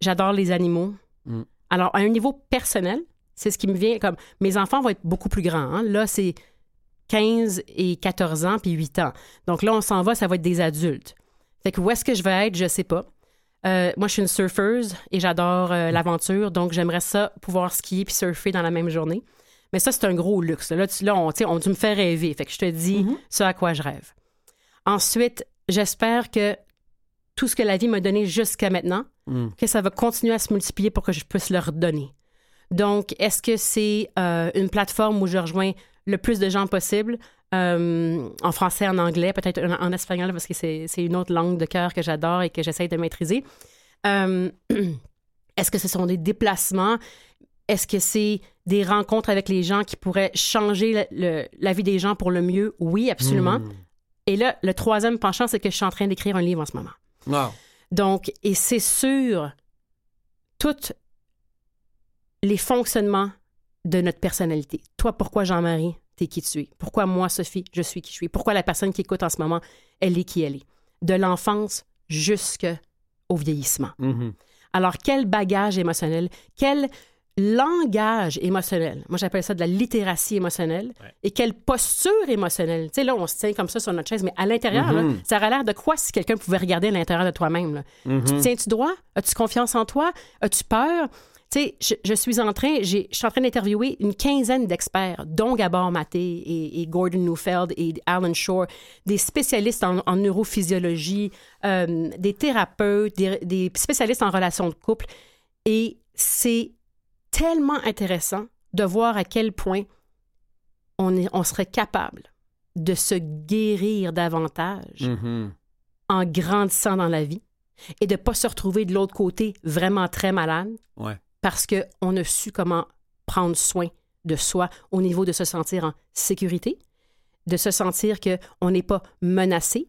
J'adore les animaux. Mm. Alors, à un niveau personnel, c'est ce qui me vient comme. Mes enfants vont être beaucoup plus grands. hein. Là, c'est 15 et 14 ans, puis 8 ans. Donc là, on s'en va, ça va être des adultes. Fait que où est-ce que je vais être, je sais pas. Euh, moi, je suis une surfeuse et j'adore euh, l'aventure, donc j'aimerais ça pouvoir skier puis surfer dans la même journée. Mais ça, c'est un gros luxe. Là, tu, là on, on- tu me fais rêver. Fait que je te dis ce à quoi je rêve. Ensuite, j'espère que tout ce que la vie m'a donné jusqu'à maintenant, Mm. que ça va continuer à se multiplier pour que je puisse le redonner. Donc, est-ce que c'est euh, une plateforme où je rejoins le plus de gens possible, euh, en français, en anglais, peut-être en, en espagnol, parce que c'est une autre langue de cœur que j'adore et que j'essaie de maîtriser. Euh, est-ce que ce sont des déplacements? Est-ce que c'est des rencontres avec les gens qui pourraient changer le- le- la vie des gens pour le mieux? Oui, absolument. Mm. Et là, le troisième penchant, c'est que je suis en train d'écrire un livre en ce moment. Wow. Donc, et c'est sur tous les fonctionnements de notre personnalité. Toi, pourquoi Jean-Marie, t'es qui tu es? Pourquoi moi, Sophie, je suis qui je suis? Pourquoi la personne qui écoute en ce moment, elle est qui elle est? De l'enfance jusqu'au vieillissement. Mhm. Alors, quel bagage émotionnel, quel langage émotionnel, moi j'appelle ça de la littératie émotionnelle, Ouais. et quelle posture émotionnelle. Tu sais, là, on se tient comme ça sur notre chaise, mais à l'intérieur, Mhm. ça aurait l'air de quoi si quelqu'un pouvait regarder à l'intérieur de toi-même? Tu te tiens-tu droit? As-tu confiance en toi? As-tu peur? Tu sais, je, je suis en train, je suis en train d'interviewer une quinzaine d'experts, dont Gabor Maté et, et Gordon Neufeld et Alan Shore, des spécialistes en, en neurophysiologie, euh, des thérapeutes, des, des spécialistes en relations de couple. Et c'est tellement intéressant de voir à quel point on, est, on serait capable de se guérir davantage Mhm. en grandissant dans la vie et de ne pas se retrouver de l'autre côté vraiment très malade Ouais. Parce qu'on a su comment prendre soin de soi au niveau de se sentir en sécurité, de se sentir qu'on n'est pas menacé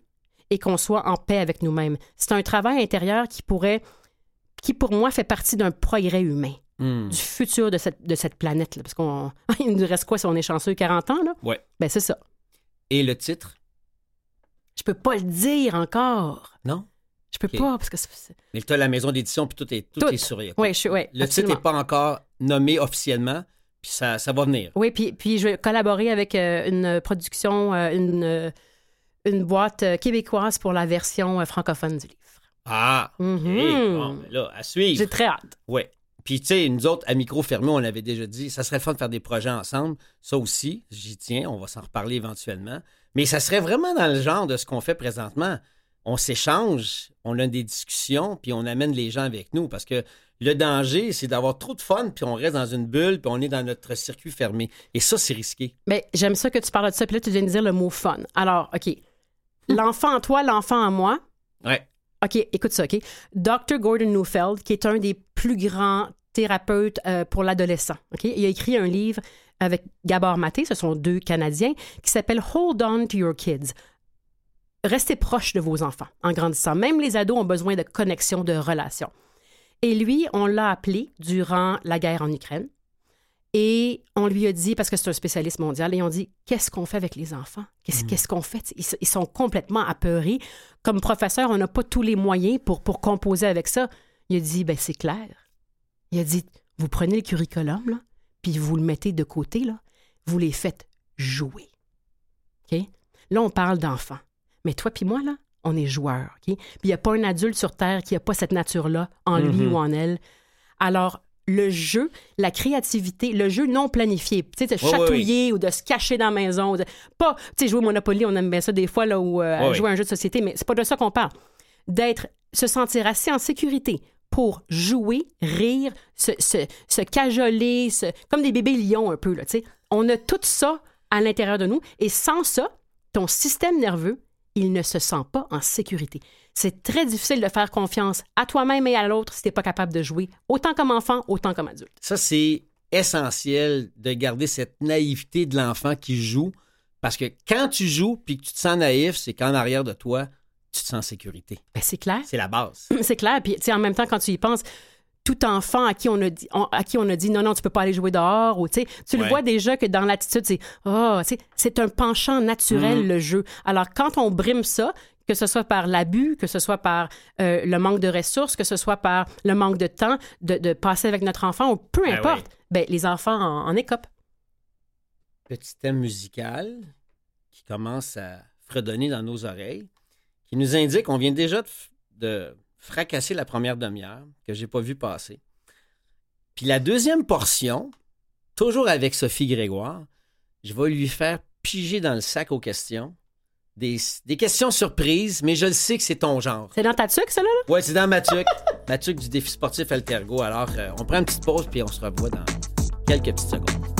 et qu'on soit en paix avec nous-mêmes. C'est un travail intérieur qui pourrait, qui pour moi fait partie d'un progrès humain, Mm. du futur de cette, de cette planète. là, parce qu'on il nous reste quoi si on est chanceux 40 ans? Là? Ouais. Ben c'est ça. Et le titre? Je peux pas le dire encore. Non? Je peux pas parce que c'est- Mais tu as la maison d'édition, puis tout est, tout Tout. est sur. Ouais, je suis- Le titre n'est pas encore nommé officiellement, puis ça, ça va venir. Oui, puis, puis je vais collaborer avec euh, une production, euh, une, euh, une boîte québécoise pour la version euh, francophone du livre. Ah! Mhm. Bon, ben là, à suivre. J'ai très hâte. Ouais. Puis, tu sais, nous autres, à micro fermé, on l'avait déjà dit, ça serait le fun de faire des projets ensemble. Ça aussi, j'y tiens, on va s'en reparler éventuellement. Mais ça serait vraiment dans le genre de ce qu'on fait présentement. On s'échange, on a des discussions, puis on amène les gens avec nous. Parce que le danger, c'est d'avoir trop de fun, puis on reste dans une bulle, puis on est dans notre circuit fermé. Et ça, c'est risqué. Mais j'aime ça que tu parles de ça, puis là, tu viens de dire le mot fun. Alors, OK. L'enfant en toi, l'enfant en moi. Ouais. OK, écoute ça, OK? Dr. Gordon Neufeld, qui est un des plus grands thérapeutes euh, pour l'adolescent, OK? Il a écrit un livre avec Gabor Maté, ce sont deux Canadiens, qui s'appelle Hold On to Your Kids. Restez proche de vos enfants en grandissant. Même les ados ont besoin de connexion, de relation. Et lui, on l'a appelé durant la guerre en Ukraine. Et on lui a dit, parce que c'est un spécialiste mondial, et on dit qu'est-ce qu'on fait avec les enfants? Qu'est-ce qu'est-ce qu'on fait ils, ils sont complètement apeurés. Comme professeur, on n'a pas tous les moyens pour, pour composer avec ça. Il a dit ben c'est clair. Il a dit vous prenez le curriculum, là, puis vous le mettez de côté, là, vous les faites jouer. OK? Là, on parle d'enfants. Mais toi puis moi, là, on est joueurs. OK? Puis il n'y a pas un adulte sur Terre qui n'a pas cette nature-là en lui Mhm. ou en elle. Alors, le jeu, la créativité, le jeu non planifié, tu sais, de oui, chatouiller ou de se cacher dans la maison, de- pas, tu sais, jouer au Monopoly, on aime bien ça des fois, là, ou euh, oui. jouer à un jeu de société, mais c'est pas de ça qu'on parle. D'être, se sentir assez en sécurité pour jouer, rire, se, se, se cajoler, se- comme des bébés lions un peu, là, tu sais. On a tout ça à l'intérieur de nous, et sans ça, ton système nerveux, il ne se sent pas en sécurité. C'est très difficile de faire confiance à toi-même et à l'autre si tu n'es pas capable de jouer, autant comme enfant, autant comme adulte. Ça, c'est essentiel de garder cette naïveté de l'enfant qui joue. Parce que quand tu joues puis que tu te sens naïf, c'est qu'en arrière de toi, tu te sens en sécurité. Ben, c'est clair. C'est la base. C'est clair. Puis, tu sais, en même temps, quand tu y penses, tout enfant à qui on a dit, on- à qui on a dit non, non, tu peux pas aller jouer dehors, ou tu sais, tu le Ouais. vois déjà que dans l'attitude, c'est oh, c'est un penchant naturel, Mhm. le jeu. Alors, quand on brime ça, que ce soit par l'abus, que ce soit par euh, le manque de ressources, que ce soit par le manque de temps de, de passer avec notre enfant, ou peu Ben importe, ben, les enfants en, en écopent. Petit thème musical qui commence à fredonner dans nos oreilles, qui nous indique qu'on vient déjà de fracasser la première demi-heure que j'ai pas vu passer. Puis la deuxième portion, toujours avec Sophie Grégoire, je vais lui faire piger dans le sac aux questions. Des, des questions surprises, mais je le sais que c'est ton genre. C'est dans ta tuque, ça, là? là? Ouais, c'est dans Mathieu. Mathieu du défi sportif Altergo. Alors, euh, on prend une petite pause puis on se revoit dans quelques petites secondes.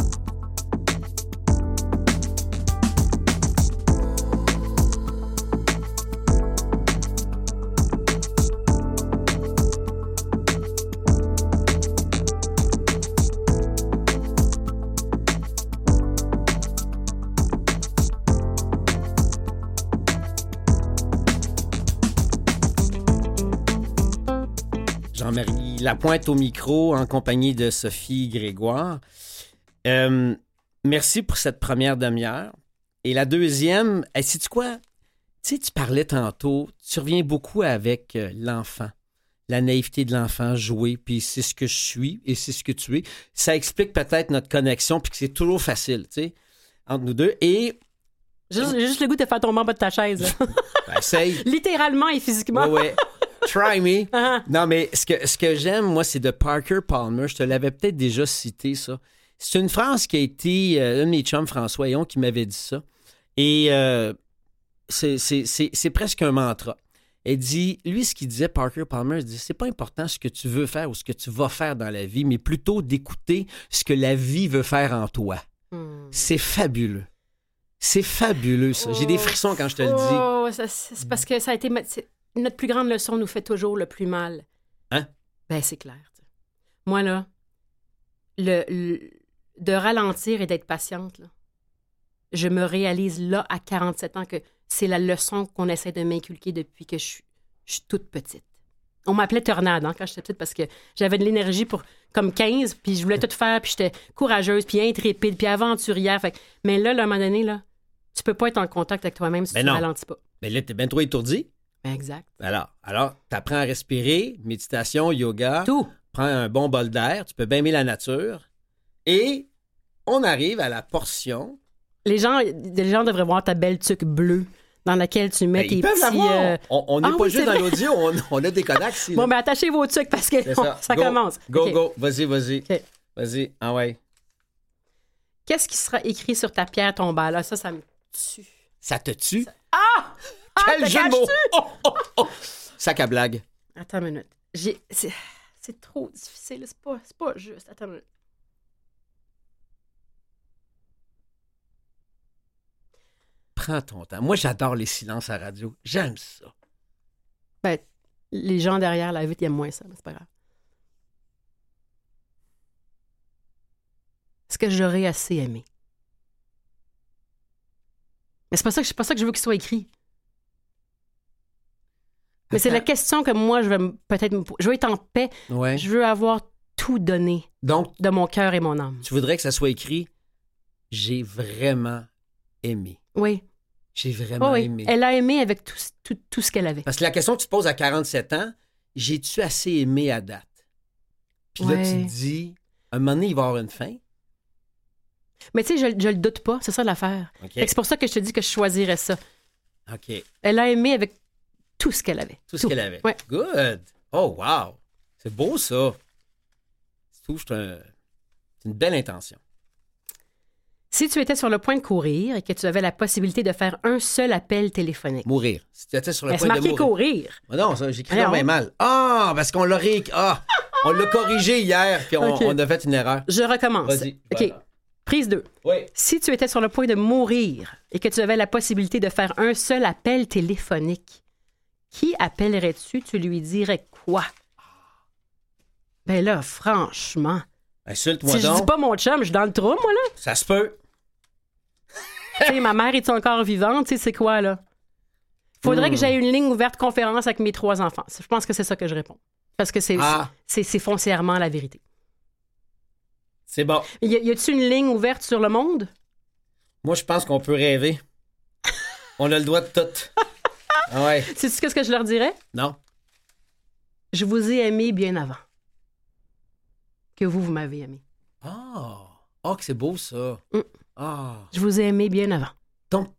Jean-Marie Lapointe au micro en compagnie de Sophie Grégoire. Euh, merci pour cette première demi-heure. Et la deuxième, hey, sais-tu quoi? Tu sais, tu parlais tantôt, tu reviens beaucoup avec euh, l'enfant, la naïveté de l'enfant, jouer, puis c'est ce que je suis et c'est ce que tu es. Ça explique peut-être notre connexion, puis que c'est toujours facile, tu sais, entre nous deux. Et, J'ai juste, le goût de faire tomber en bas de ta chaise. ben, essaye. Littéralement et physiquement. Ouais, ouais. Try me. Ah. Non, mais ce que, ce que j'aime, moi, c'est de Parker Palmer. Je te l'avais peut-être déjà cité, ça. C'est une phrase qui a été. Euh, un de mes chums, François Héon, qui m'avait dit ça. Et euh, c'est- presque un mantra. Elle dit, lui, ce qu'il disait, Parker Palmer, il dit c'est pas important ce que tu veux faire ou ce que tu vas faire dans la vie, mais plutôt d'écouter ce que la vie veut faire en toi. Hmm. C'est fabuleux. C'est fabuleux, ça. J'ai des frissons quand je te le dis. Oh, c'est parce que ça a été. Notre plus grande leçon nous fait toujours le plus mal. Hein? Ben, c'est clair. Moi, là, le, le- de ralentir et d'être patiente, là, je me réalise là, à 47 ans, que c'est la leçon qu'on essaie de m'inculquer depuis que je, suis- je suis toute petite. On m'appelait tornade hein, quand j'étais petite parce que j'avais de l'énergie pour comme 15, puis je voulais tout faire, puis j'étais courageuse, puis intrépide, puis aventurière. Fait mais là, là, à un moment donné, là, tu peux pas être en contact avec toi-même si Ben tu non. ralentis pas. Mais là, t'es bien trop étourdi. Exact. Alors, alors tu apprends à respirer, méditation, yoga. Tout. Prends un bon bol d'air, tu peux bien aimer la nature. Et on arrive à la portion. Les gens, les gens devraient voir ta belle tuque bleue dans laquelle tu mets Ben, tes ils petits. euh, On- n'est Ah pas oui, juste dans l'audio, on, on a des ici. Bon, là. ben attachez vos tuques parce que ça, ça. Go, commence. Go, go, vas-y, vas-y. Vas-y, ah ouais. Qu'est-ce qui sera écrit sur ta pierre tombale? Là, ça, ça me tue. Ça te tue? Ah! Quel t'as jeu de mots! Oh, oh, oh. Sac à blague. Attends une minute. J'ai... C'est... c'est trop difficile. C'est pas... c'est pas juste. Attends une minute. Prends ton temps. Moi, j'adore les silences à radio. J'aime ça. Ben, les gens derrière la vitre, ils aiment moins ça, mais c'est pas grave. Est-ce que j'aurais assez aimé? Mais c'est pas ça que, c'est pas ça que je veux qu'il soit écrit. Mais c'est la question que moi, je vais me- peut-être Je veux être en paix. Ouais. Je veux avoir tout donné Donc, de mon cœur et mon âme. tu voudrais que ça soit écrit J'ai vraiment aimé. Oui. J'ai vraiment Oh oui. aimé. Elle a aimé avec tout, tout, tout ce qu'elle avait. Parce que la question que tu te poses à 47 ans, j'ai-tu assez aimé à date? Puis là, tu te dis, un moment donné, il va y avoir une fin. Mais tu sais, je, je le doute pas. C'est ça l'affaire. C'est pour ça que je te dis que je choisirais ça. OK. Elle a aimé avec tout ce qu'elle avait. Tout ce qu'elle avait. Ouais. Good. Oh, wow. C'est beau, ça. C'est un- c'est une belle intention. Si tu étais sur le point de courir et que tu avais la possibilité de faire un seul appel téléphonique. Mourir. Si tu étais sur le point de mourir. courir. Ah non, j'écris bien mal. Ah, parce qu'on l'a ré... Ah, on l'a corrigé hier, puis on, a fait une erreur. Je recommence. Vas-y. OK. Voilà. Prise 2. Oui. Si tu étais sur le point de mourir et que tu avais la possibilité de faire un seul appel téléphonique, qui appellerais-tu? Tu lui dirais quoi? Ben là, franchement. Insulte-moi Si je dis donc. pas mon chum, je suis dans le trou, moi, là. Ça se peut. tu sais, ma mère est encore vivante? Tu sais, c'est quoi, là? Faudrait Hmm. que j'aie une ligne ouverte conférence avec mes trois enfants. Je pense que c'est ça que je réponds. Parce que c'est Ah. foncièrement la vérité. C'est bon. Y, a- y a-tu une ligne ouverte sur le monde? Moi, je pense qu'on peut rêver. On a le droit de tout. Ah ouais. Sais-tu ce que je leur dirais? Non? Je vous ai aimé bien avant que vous, vous m'avez aimé. Ah. Oh, que c'est beau, ça. Mm. Ah. Je vous ai aimé bien avant. Donc.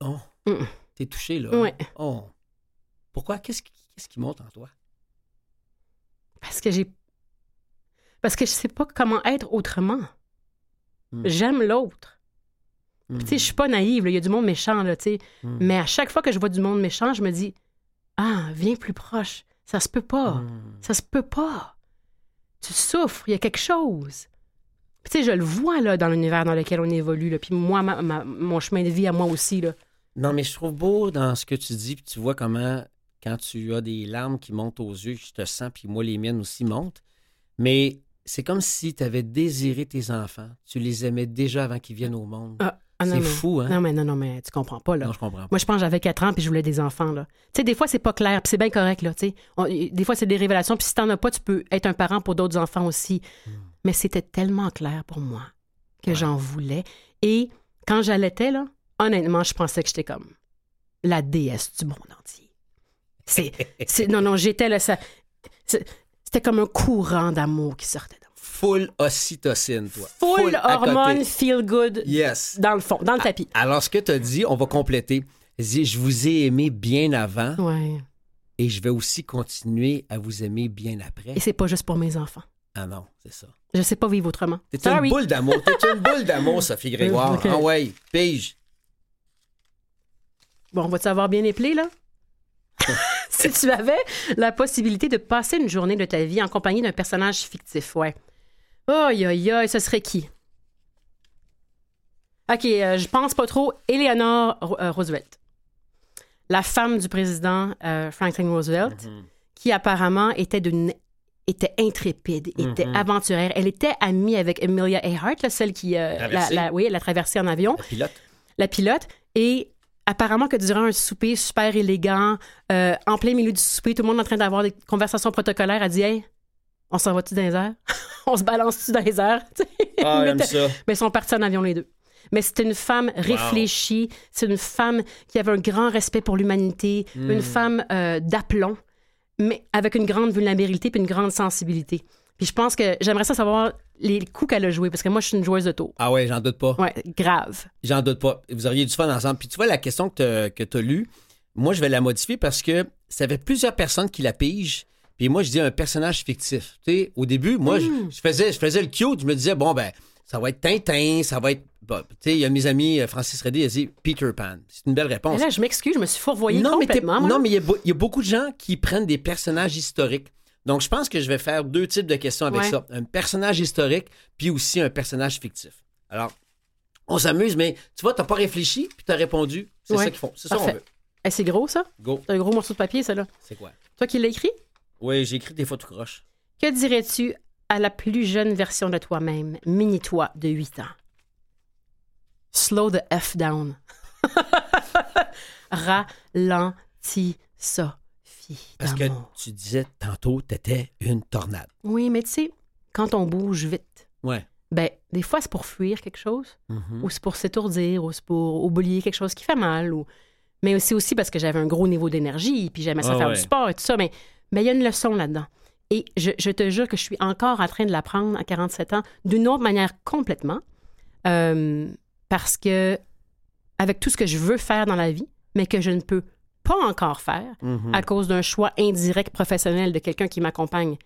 Oh. Mm. T'es touché, là. Ouais. Oh. Pourquoi? Qu'est-ce qui, qu'est-ce qui monte en toi? Parce que j'ai. Parce que je sais pas comment être autrement. Mm. J'aime l'autre. Mm. Tu sais, je suis pas naïve, il y a du monde méchant, là, tu sais. Mm. Mais à chaque fois que je vois du monde méchant, je me dis Ah, viens plus proche. Ça se peut pas. Mm. Ça se peut pas. Tu souffres, il y a quelque chose. Puis, tu sais, je le vois là, dans l'univers dans lequel on évolue. Là. Puis moi, ma- ma- mon chemin de vie à moi aussi. Là. Non, mais je trouve beau dans ce que tu dis, puis tu vois comment, quand tu as des larmes qui montent aux yeux, je te sens, puis moi, les miennes aussi montent. Mais c'est comme si tu avais désiré tes enfants. Tu les aimais déjà avant qu'ils viennent au monde. Ah, ah, c'est mais- fou, hein? Non, mais non, non, mais tu comprends pas. Là. Non, je comprends pas. Moi, je pense que j'avais 4 ans puis je voulais des enfants. Là. Tu sais, des fois, c'est pas clair, puis c'est bien correct. Là, tu sais. Des fois, c'est des révélations, puis si t'en as pas, tu peux être un parent pour d'autres enfants aussi. Mais c'était tellement clair pour moi que Ouais. j'en voulais. Et quand j'allaitais, là, honnêtement, je pensais que j'étais comme la déesse du monde entier. C'est, non, non, j'étais là, ça, c'était comme un courant d'amour qui sortait de. Full ocytocine, toi. Full, hormone, feel good, Yes. dans le fond, dans le tapis. Alors, ce que tu as dit, on va compléter. Je vous ai aimé bien avant Ouais. et je vais aussi continuer à vous aimer bien après. Et c'est pas juste pour mes enfants. Ah non, c'est ça. Je sais pas vivre autrement. T'es une boule d'amour. T'es une boule d'amour, Sophie Grégoire. Ok. Ah ouais, pige. Bon, on va-tu avoir bien éplé, là? si tu avais la possibilité de passer une journée de ta vie en compagnie d'un personnage fictif, ouais. Aïe, aïe, aïe, ce serait qui? OK, euh, je pense pas trop. Eleanor euh, Roosevelt. La femme du président euh, Franklin Roosevelt, Mhm. qui apparemment était d'une était intrépide, était Mhm. aventurière. Elle était amie avec Amelia Earhart, là, celle qui euh, la, Traversée. la- oui, elle a traversé en avion La pilote. la pilote. Et apparemment que durant un souper super élégant, en plein milieu du souper, tout le monde est en train d'avoir des conversations protocolaires, a dit Hey, on s'en va-tu dans les airs? On se balance-tu dans les airs? Ah, mais ça. mais ils sont partis en avion les deux. mais c'était une femme réfléchie, c'est une femme qui avait un grand respect pour l'humanité, Hmm. une femme euh, d'aplomb, mais avec une grande vulnérabilité puis une grande sensibilité. Puis je pense que j'aimerais ça savoir les coups qu'elle a joués, parce que moi, je suis une joueuse de tour. Ah ouais, j'en doute pas. Ouais, grave. J'en doute pas. Vous auriez du fun ensemble. Puis tu vois, la question que tu as lue, moi, je vais la modifier parce que ça fait plusieurs personnes qui la pigent. Puis moi, je dis un personnage fictif. Tu sais, au début, moi, je, je faisais, je faisais le cute. Je me disais, bon, ben, ça va être Tintin, ça va être. bon, tu sais, il y a mes amis, euh, Francis Reddy, il a dit Peter Pan. C'est une belle Mais réponse. là, je m'excuse, je me suis fourvoyée non, mais complètement. moi. non, mais il y, a y beaucoup de gens qui prennent des personnages historiques. Donc, je pense que je vais faire deux types de questions avec Ouais. ça. Un personnage historique, puis aussi un personnage fictif. Alors, on s'amuse, mais tu vois, t'as pas réfléchi, puis t'as répondu. C'est Ouais. ça qu'ils font. C'est ça qu'on veut. Eh, c'est gros, ça? Go. C'est un gros morceau de papier, ça, là. C'est quoi? Toi qui l'as écrit? Oui, j'ai écrit des fois tout croche. Que dirais-tu à la plus jeune version de toi-même, mini-toi de 8 ans? Slow the F down. Ralentis ça, fille Parce que tu disais tantôt, t'étais une tornade. Oui, mais tu sais, quand on bouge vite, Ouais. ben, des fois, c'est pour fuir quelque chose, Mhm. ou c'est pour s'étourdir, ou c'est pour oublier quelque chose qui fait mal, ou... mais aussi aussi parce que j'avais un gros niveau d'énergie, puis j'aimais ça Ah faire ouais. du sport et tout ça, mais mais il y a une leçon là-dedans. Et je, je te jure que je suis encore en train de l'apprendre à 47 ans d'une autre manière complètement, euh, parce que avec tout ce que je veux faire dans la vie, mais que je ne peux pas encore faire Mhm. à cause d'un choix indirect professionnel de quelqu'un qui m'accompagne.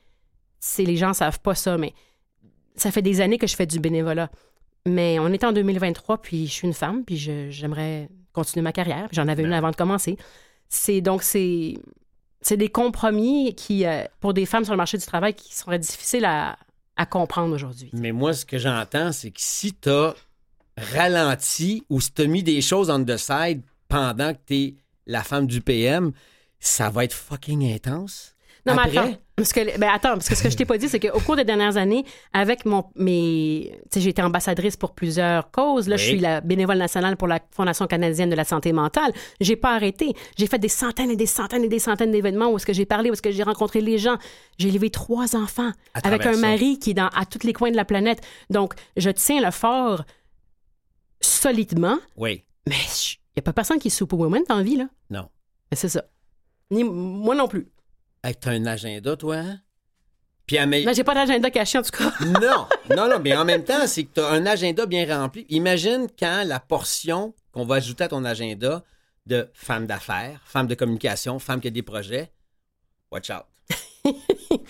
C'est les gens savent pas ça, mais ça fait des années que je fais du bénévolat. Mais on est en 2023, puis je suis une femme, puis je- j'aimerais continuer ma carrière. J'en avais une Ben. avant de commencer. C'est donc c'est c'est des compromis qui euh, pour des femmes sur le marché du travail qui seraient difficiles à, à comprendre aujourd'hui. Mais moi, ce que j'entends, c'est que si t'as ralenti ou si t'as mis des choses on the side pendant que t'es la femme du PM, ça va être fucking intense. Non, mais attends. Parce que, ben attends, parce que ce que je t'ai pas dit, c'est qu'au cours des dernières années, avec mon, mes, tu sais, j'ai été ambassadrice pour plusieurs causes. Là, je suis la bénévole nationale pour la Fondation canadienne de la santé mentale. J'ai pas arrêté. J'ai fait des centaines et des centaines et des centaines d'événements où est-ce que j'ai parlé, où est-ce que j'ai rencontré les gens. J'ai élevé trois enfants À avec un ça. mari qui est dans, à tous les coins de la planète. Donc, je tiens le fort solidement, Oui. mais il y a pas personne qui est superwoman dans la vie, là. Non. Mais c'est ça. Ni moi non plus. Hey, t'as un agenda, toi? hein? Puis à me- Mais j'ai pas d'agenda caché, en tout cas. Non, non, non, mais en même temps, c'est que tu as un agenda bien rempli. Imagine quand la portion qu'on va ajouter à ton agenda de femme d'affaires, femme de communication, femme qui a des projets. Watch out.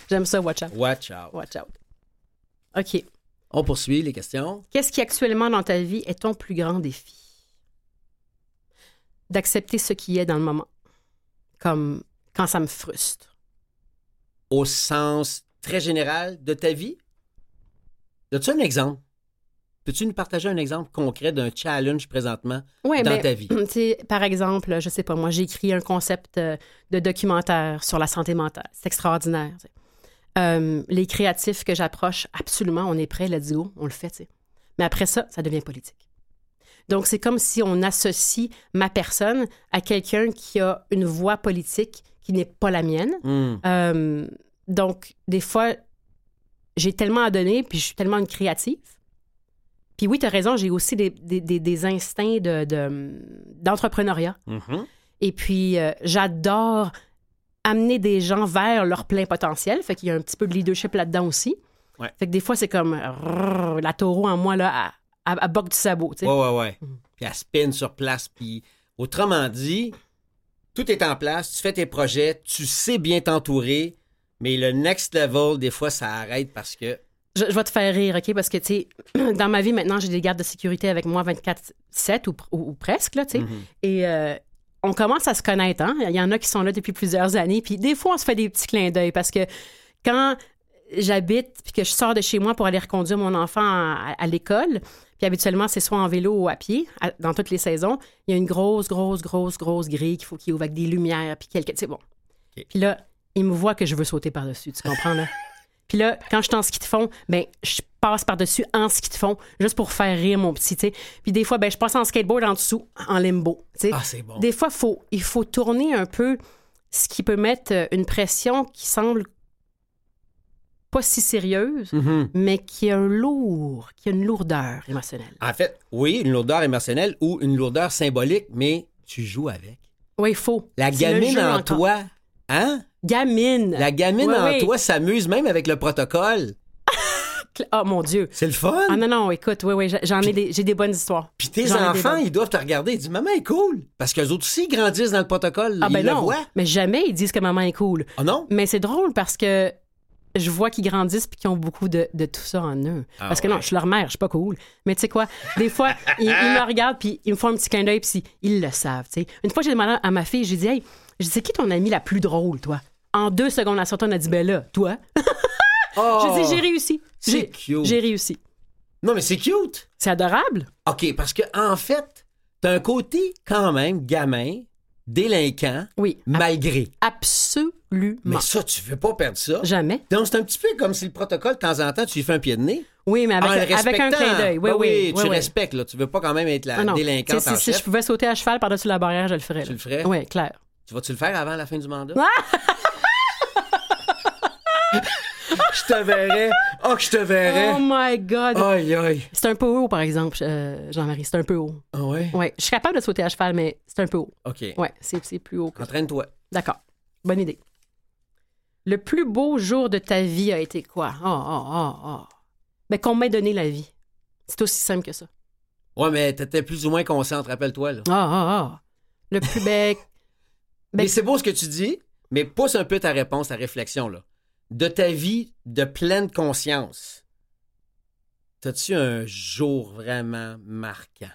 J'aime ça, watch out. Watch out. Watch out. OK. On poursuit les questions. Qu'est-ce qui actuellement dans ta vie est ton plus grand défi? D'accepter ce qui est dans le moment. Comme quand ça me frustre. Au sens très général de ta vie? As-tu un exemple? Peux-tu nous partager un exemple concret d'un challenge présentement Ouais, dans ben, ta vie? par exemple, je sais pas, moi, j'ai écrit un concept euh, de documentaire sur la santé mentale. C'est extraordinaire. Euh, les créatifs que j'approche, absolument, on est prêt, let's go, on le fait. Mais après ça, ça devient politique. Donc, c'est comme si on associe ma personne à quelqu'un qui a une voix politique qui n'est pas la mienne. Hmm. Euh, donc, des fois, j'ai tellement à donner, puis je suis tellement une créative. Puis oui, tu as raison, j'ai aussi des, des- des- des instincts de- de- d'entrepreneuriat. Mhm. Et puis, euh, j'adore amener des gens vers leur plein potentiel. Fait qu'il y a un petit peu de leadership là-dedans aussi. Ouais. Fait que des fois, c'est comme la taureau en moi, là, à, à, à boc du sabot. tu sais. Ouais, ouais, ouais. Mhm. Puis elle spin sur place. Puis autrement dit, tout est en place, tu fais tes projets, tu sais bien t'entourer, mais le next level, des fois, ça arrête parce que. Je, je vais te faire rire, OK? Parce que, tu sais, dans ma vie, maintenant, j'ai des gardes de sécurité avec moi 24-7 ou, ou- ou presque, là, tu sais. Mhm. Et euh, on commence à se connaître, hein? Il y en a qui sont là depuis plusieurs années. Puis des fois, on se fait des petits clins d'œil parce que quand j'habite puis que je sors de chez moi pour aller reconduire mon enfant à, à l'école, puis habituellement, c'est soit en vélo ou à pied, à- dans toutes les saisons, il y a une grosse, grosse, grosse, grosse grille qu'il faut qu'il ouvre avec des lumières, puis quelqu'un, tu sais, bon. Puis là, il me voit que je veux sauter par-dessus, tu comprends, là? Puis là, quand je suis en ski de fond, ben, je passe par-dessus en ski de fond, juste pour faire rire mon petit, tu sais. Puis des fois, ben, je passe en skateboard en dessous, en limbo, tu sais. Ah, c'est bon. Des fois, faut, il faut tourner un peu ce qui peut mettre euh, une pression qui semble pas si sérieuse, Mhm. mais qui a un lourd, qui a une lourdeur émotionnelle. En fait, oui, une lourdeur émotionnelle ou une lourdeur symbolique, mais tu joues avec. Oui, il faut. La le gamine en encore. toi, hein? Gamine. La gamine Oui, en oui. toi s'amuse même avec le protocole. Oh mon Dieu. C'est le fun. Ah non, non, écoute, oui, oui, j'en ai des, j'ai des bonnes histoires. Puis tes enfants, ils doivent te regarder. Ils disent Maman est cool. Parce qu'eux autres aussi grandissent dans le protocole. Ah ils ben le non, voient. mais jamais ils disent que maman est cool. Ah non? Mais c'est drôle parce que je vois qu'ils grandissent puis qu'ils ont beaucoup de, de tout ça en eux. Ah parce que ouais. non, je suis leur mère, je suis pas cool. Mais tu sais quoi, des fois, ils, ils me regardent puis ils me font un petit clin d'œil puis ils le savent. Une fois, j'ai demandé à ma fille, j'ai dit, hey, c'est qui ton ami la plus drôle, toi? En deux secondes, la sortie, on a dit, ben là, toi. Oh, J'ai dit, j'ai réussi. c'est J'ai- cute. J'ai réussi. Non, mais c'est cute. C'est adorable. OK, parce que en fait, t'as un côté quand même gamin, délinquant, Oui, malgré. absolument. Mais ça, tu veux pas perdre ça. Jamais. Donc, c'est un petit peu comme si le protocole, de temps en temps, tu lui fais un pied de nez. Oui, mais avec, avec un clin d'œil. Oui, Ben oui, tu oui, oui. respectes, là. Tu veux pas quand même être la Ah délinquante Tu en si, chef. je pouvais sauter à cheval par-dessus la barrière, je le ferais. Tu le ferais? Oui, clair. Tu vas-tu le faire avant la fin du mandat? Ah! je te verrais. Oh, que je te verrais. Oh my God! Aïe, aïe. C'est un peu haut, par exemple, euh, Jean-Marie. C'est un peu haut. Ah ouais? Ouais. Je suis capable de sauter à cheval, mais c'est un peu haut. OK. Ouais, c'est plus haut que Entraîne-toi. D'accord. Bonne idée. Le plus beau jour de ta vie a été quoi? Oh, oh, oh, oh. Ben, qu'on m'ait donné la vie. C'est aussi simple que ça. Ouais, mais t'étais plus ou moins consciente, rappelle-toi, là. Ah, ah, ah. Le plus bec. Ben- Mais c'est beau ce que tu dis, mais pousse un peu ta réponse, ta réflexion, là. De ta vie de pleine conscience, t'as-tu un jour vraiment marquant?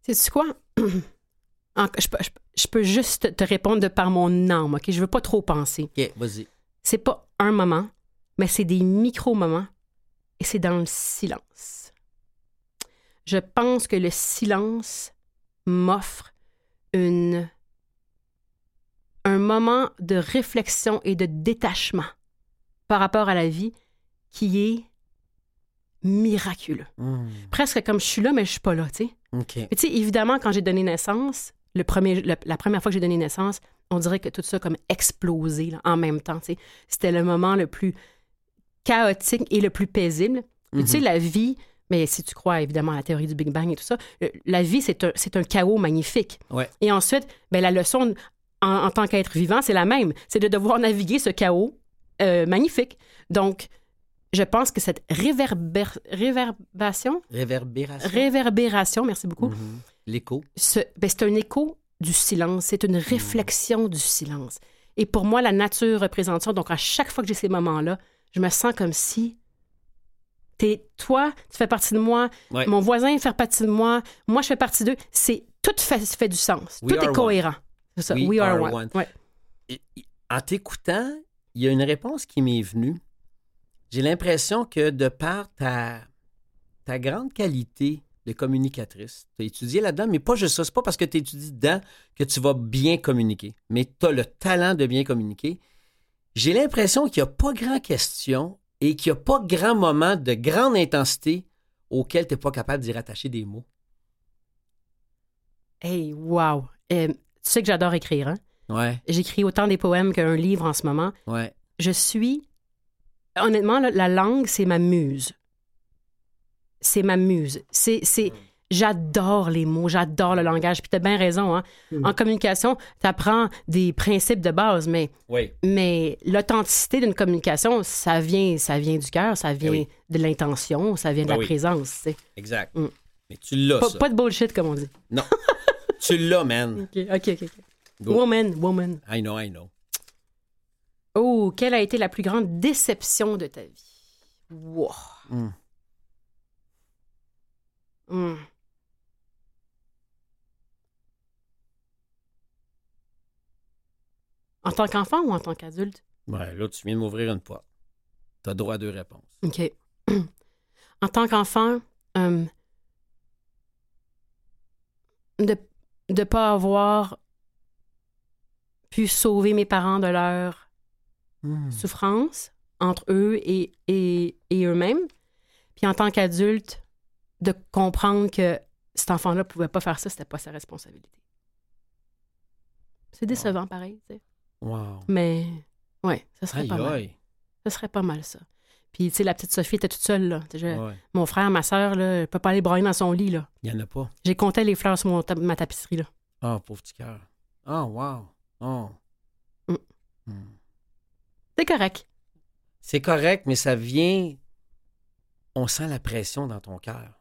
Sais-tu quoi? Peux- je peux juste te répondre de par mon âme, OK? Je veux pas trop penser. OK, vas-y. C'est pas un moment, mais c'est des micro-moments et c'est dans le silence. Je pense que le silence m'offre une un moment de réflexion et de détachement par rapport à la vie qui est miraculeux. Hmm, Presque comme je suis là, mais je suis pas là, tu sais. Tu sais, évidemment, quand j'ai donné naissance, le premier, le- la première fois que j'ai donné naissance, on dirait que tout ça a comme explosé là, en même temps. tu sais. C'était le moment le plus chaotique et le plus paisible. Tu sais, Mhm. la vie, mais si tu crois évidemment à la théorie du Big Bang et tout ça, euh, la vie, c'est un, un chaos magnifique. Ouais. Et ensuite, ben, la leçon en, en tant qu'être vivant, c'est la même. C'est de devoir naviguer ce chaos euh, magnifique. Donc, je pense que cette réverbération, Réverbération. réverbération, merci beaucoup, Mhm. L'écho. ben, c'est un écho du silence, c'est une réflexion du silence. Et pour moi, la nature représente ça. Donc, à chaque fois que j'ai ces moments-là, je me sens comme si t'es toi, tu fais partie de moi, Ouais. mon voisin fait partie de moi, moi je fais partie d'eux. C'est tout fait, fait du sens, We tout est cohérent. C'est ça. We We, are, are one. one. Ouais. Et- et- En t'écoutant, il y a une réponse qui m'est venue. J'ai l'impression que de par ta, ta grande qualité de communicatrice, tu as étudié là-dedans, mais pas juste ça. C'est pas parce que tu étudies dedans que tu vas bien communiquer, mais tu as le talent de bien communiquer. J'ai l'impression qu'il n'y a pas grand question et qu'il n'y a pas grand moment de grande intensité auquel tu n'es pas capable d'y rattacher des mots. Hey, wow. Euh, tu sais que j'adore écrire, hein? Ouais, J'écris autant des poèmes qu'un livre en ce moment. ouais. je suis. Honnêtement, là, la langue, c'est ma muse. C'est ma muse. C'est. c'est J'adore les mots, j'adore le langage. Puis tu as bien raison. Hein? En communication, tu apprends des principes de base, mais, Oui. mais l'authenticité d'une communication, ça vient, ça vient du cœur, ça vient oui. de l'intention, ça vient de Ben la oui. présence. tu sais. Exact. Mm. Mais tu l'as, Pas, ça. pas de bullshit, comme on dit. Non. tu l'as, man. OK, OK, OK. Go. Woman, woman. I know, I know. Oh, quelle a été la plus grande déception de ta vie? Wow. Mm. Hmm. En tant qu'enfant ou en tant qu'adulte? Ouais, là, tu viens de m'ouvrir une porte. Tu as droit à deux réponses. OK. en tant qu'enfant, euh, de ne pas avoir pu sauver mes parents de leur Hmm. souffrance entre eux et, et, et eux-mêmes. Puis en tant qu'adulte, de comprendre que cet enfant-là pouvait pas faire ça, c'était pas sa responsabilité. C'est décevant, pareil. tu sais. Wow. Mais, ouais, ça serait Aïe, pas mal. Ça serait pas mal, ça. Puis, tu sais, la petite Sophie était toute seule, là. Je- Ouais. Mon frère, ma soeur, là, elle peut pas aller brailler dans son lit, là. Il n'y en a pas. J'ai compté les fleurs sur mon ta- ma tapisserie, là. Ah, pauvre petit cœur. Ah, wow. Oh. Mm. Hmm. C'est correct. C'est correct, mais ça vient. On sent la pression dans ton cœur.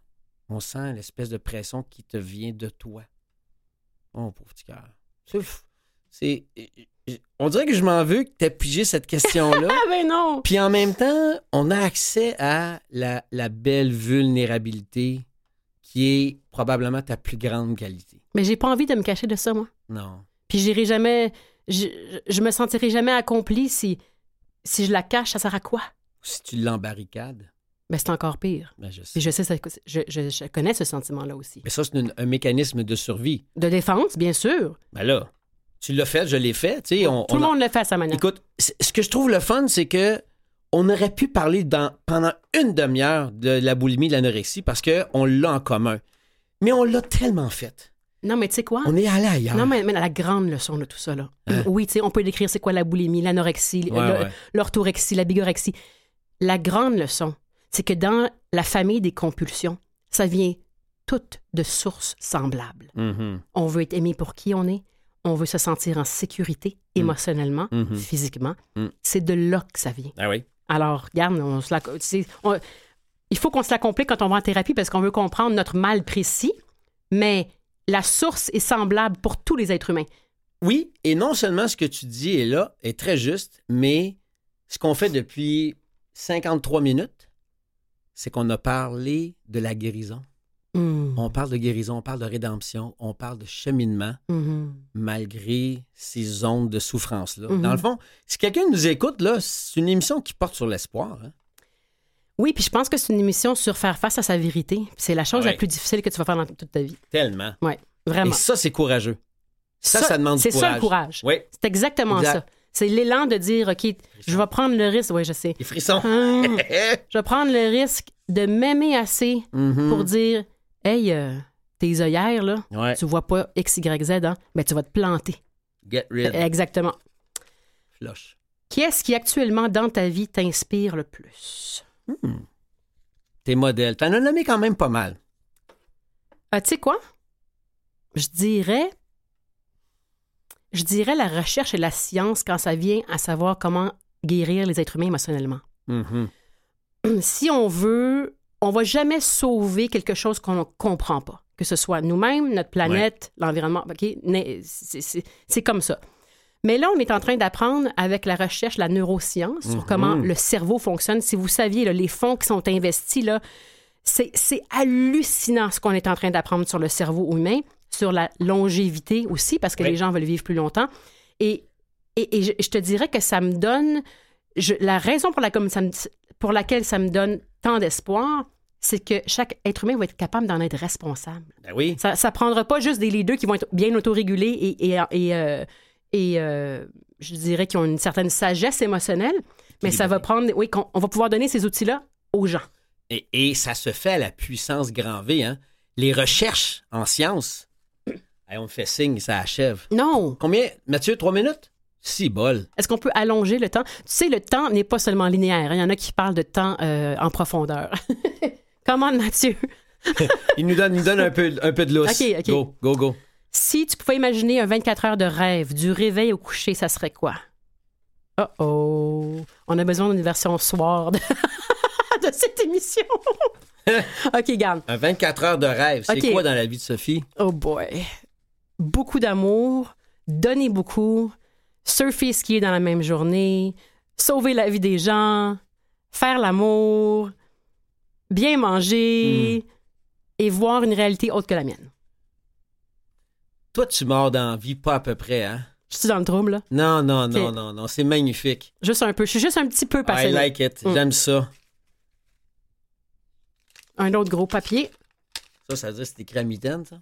On sent l'espèce de pression qui te vient de toi. Oh, pauvre petit cœur. C'est. On dirait que je m'en veux que tu pigé cette question-là. Ah, ben non! Puis en même temps, on a accès à la, la belle vulnérabilité qui est probablement ta plus grande qualité. Mais j'ai pas envie de me cacher de ça, moi. Non. Puis j'irai jamais. Je, je me sentirai jamais accomplie si, si je la cache, ça sert à quoi? Si tu l'embarricades, Ben, c'est encore pire. ben je sais. Puis je sais, ça- je, je- je connais ce sentiment-là aussi. Mais ça, c'est une- un mécanisme de survie. De défense, bien sûr. Ben là, tu l'as fait, je l'ai fait. Tu sais, on, Tout on le a- monde le fait à sa manière. Écoute, ce que je trouve le fun, c'est que on aurait pu parler dans, pendant une demi-heure de la boulimie, de l'anorexie, parce qu'on l'a en commun. Mais on l'a tellement fait. Non, mais tu sais quoi? On est allé ailleurs. Non, mais, mais la grande leçon de tout ça, là. Hein? Oui, tu sais, on peut décrire c'est quoi la boulimie, l'anorexie, Ouais, le- ouais. l'orthorexie, la bigorexie. La grande leçon, c'est que dans la famille des compulsions, ça vient toutes de sources semblables. Mhm, On veut être aimé pour qui on est, on veut se sentir en sécurité émotionnellement, mhm. physiquement. Mm. C'est de là que ça vient. Ah oui. Alors, regarde, on se la- tu sais, on- il faut qu'on se la complique quand on va en thérapie parce qu'on veut comprendre notre mal précis, mais la source est semblable pour tous les êtres humains. Oui, et non seulement ce que tu dis est là, est très juste, mais ce qu'on fait depuis 53 minutes, c'est qu'on a parlé de la guérison. Mm. On parle de guérison, on parle de rédemption, on parle de cheminement Mhm. malgré ces ondes de souffrance-là. Mhm. Dans le fond, si quelqu'un nous écoute, là, c'est une émission qui porte sur l'espoir. hein. Oui, puis je pense que c'est une émission sur faire face à sa vérité. C'est la chose Ah ouais. la plus difficile que tu vas faire dans toute ta vie. Tellement. Oui, vraiment. Et ça, c'est courageux. Ça, ça demande du C'est ça courage. le courage. Oui, C'est exactement Exact. ça. C'est l'élan de dire, OK, je vais prendre le risque. Oui, je sais. les frissons. Hum, je vais prendre le risque de m'aimer assez Mhm. pour dire, hey, euh, tes œillères, là, Ouais. tu vois pas X, Y, Z, hein? Ben, tu vas te planter. Get rid. Exactement. Flush. Qui est-ce qui actuellement dans ta vie t'inspire le plus? Tes modèles. T'en as nommé quand même pas mal. Ah, tu sais quoi? Je dirais. Je dirais la recherche et la science quand ça vient à savoir comment guérir les êtres humains émotionnellement. Mhm. Si on veut, on va jamais sauver quelque chose qu'on ne comprend pas. Que ce soit nous-mêmes, notre planète, l'environnement. OK? Né- c'est- comme ça. Mais là, on est en train d'apprendre avec la recherche, la neuroscience, sur Mhm. comment le cerveau fonctionne. Si vous saviez, là, les fonds qui sont investis, là, c'est hallucinant ce qu'on est en train d'apprendre sur le cerveau humain, sur la longévité aussi, parce que Oui. les gens veulent vivre plus longtemps. Et, et, et je, je te dirais que ça me donne... je- la raison pour, la, comme ça me- pour laquelle ça me donne tant d'espoir, c'est que chaque être humain va être capable d'en être responsable. Ben oui. Ça ne prendra pas juste des leaders qui vont être bien autorégulés et, et, et, euh, et, euh, je dirais qui ont une certaine sagesse émotionnelle, mais ça va prendre, oui, qu'on- on va pouvoir donner ces outils-là aux gens. Et, et ça se fait à la puissance grand V. Hein? Les recherches en sciences, Hey, on me fait signe, ça achève. Non! Combien, Mathieu, trois minutes? Si bol. Est-ce qu'on peut allonger le temps? Tu sais, le temps n'est pas seulement linéaire. hein. Il y en a qui parlent de temps euh, en profondeur. Comment, Mathieu? Il nous donne, il nous donne un, peu, un peu de lousse. OK, OK. Go, go, go. Si tu pouvais imaginer un 24 heures de rêve, du réveil au coucher, ça serait quoi? Oh oh! On a besoin d'une version soir de, de cette émission. OK, garde. Un 24 heures de rêve, c'est quoi dans la vie de Sophie? Oh boy. Beaucoup d'amour, donner beaucoup, surfer, skier dans la même journée, sauver la vie des gens, faire l'amour, bien manger et voir une réalité autre que la mienne. Toi, tu mords dans la vie, pas à peu près, hein? Je suis dans le trouble, là. Non, non, non, non, non, c'est magnifique. Juste un peu. Je suis juste un petit peu I passionnée. like it, Mm. j'aime ça. Un autre gros papier. Ça, ça veut dire que c'est écrit à mitaine, ça?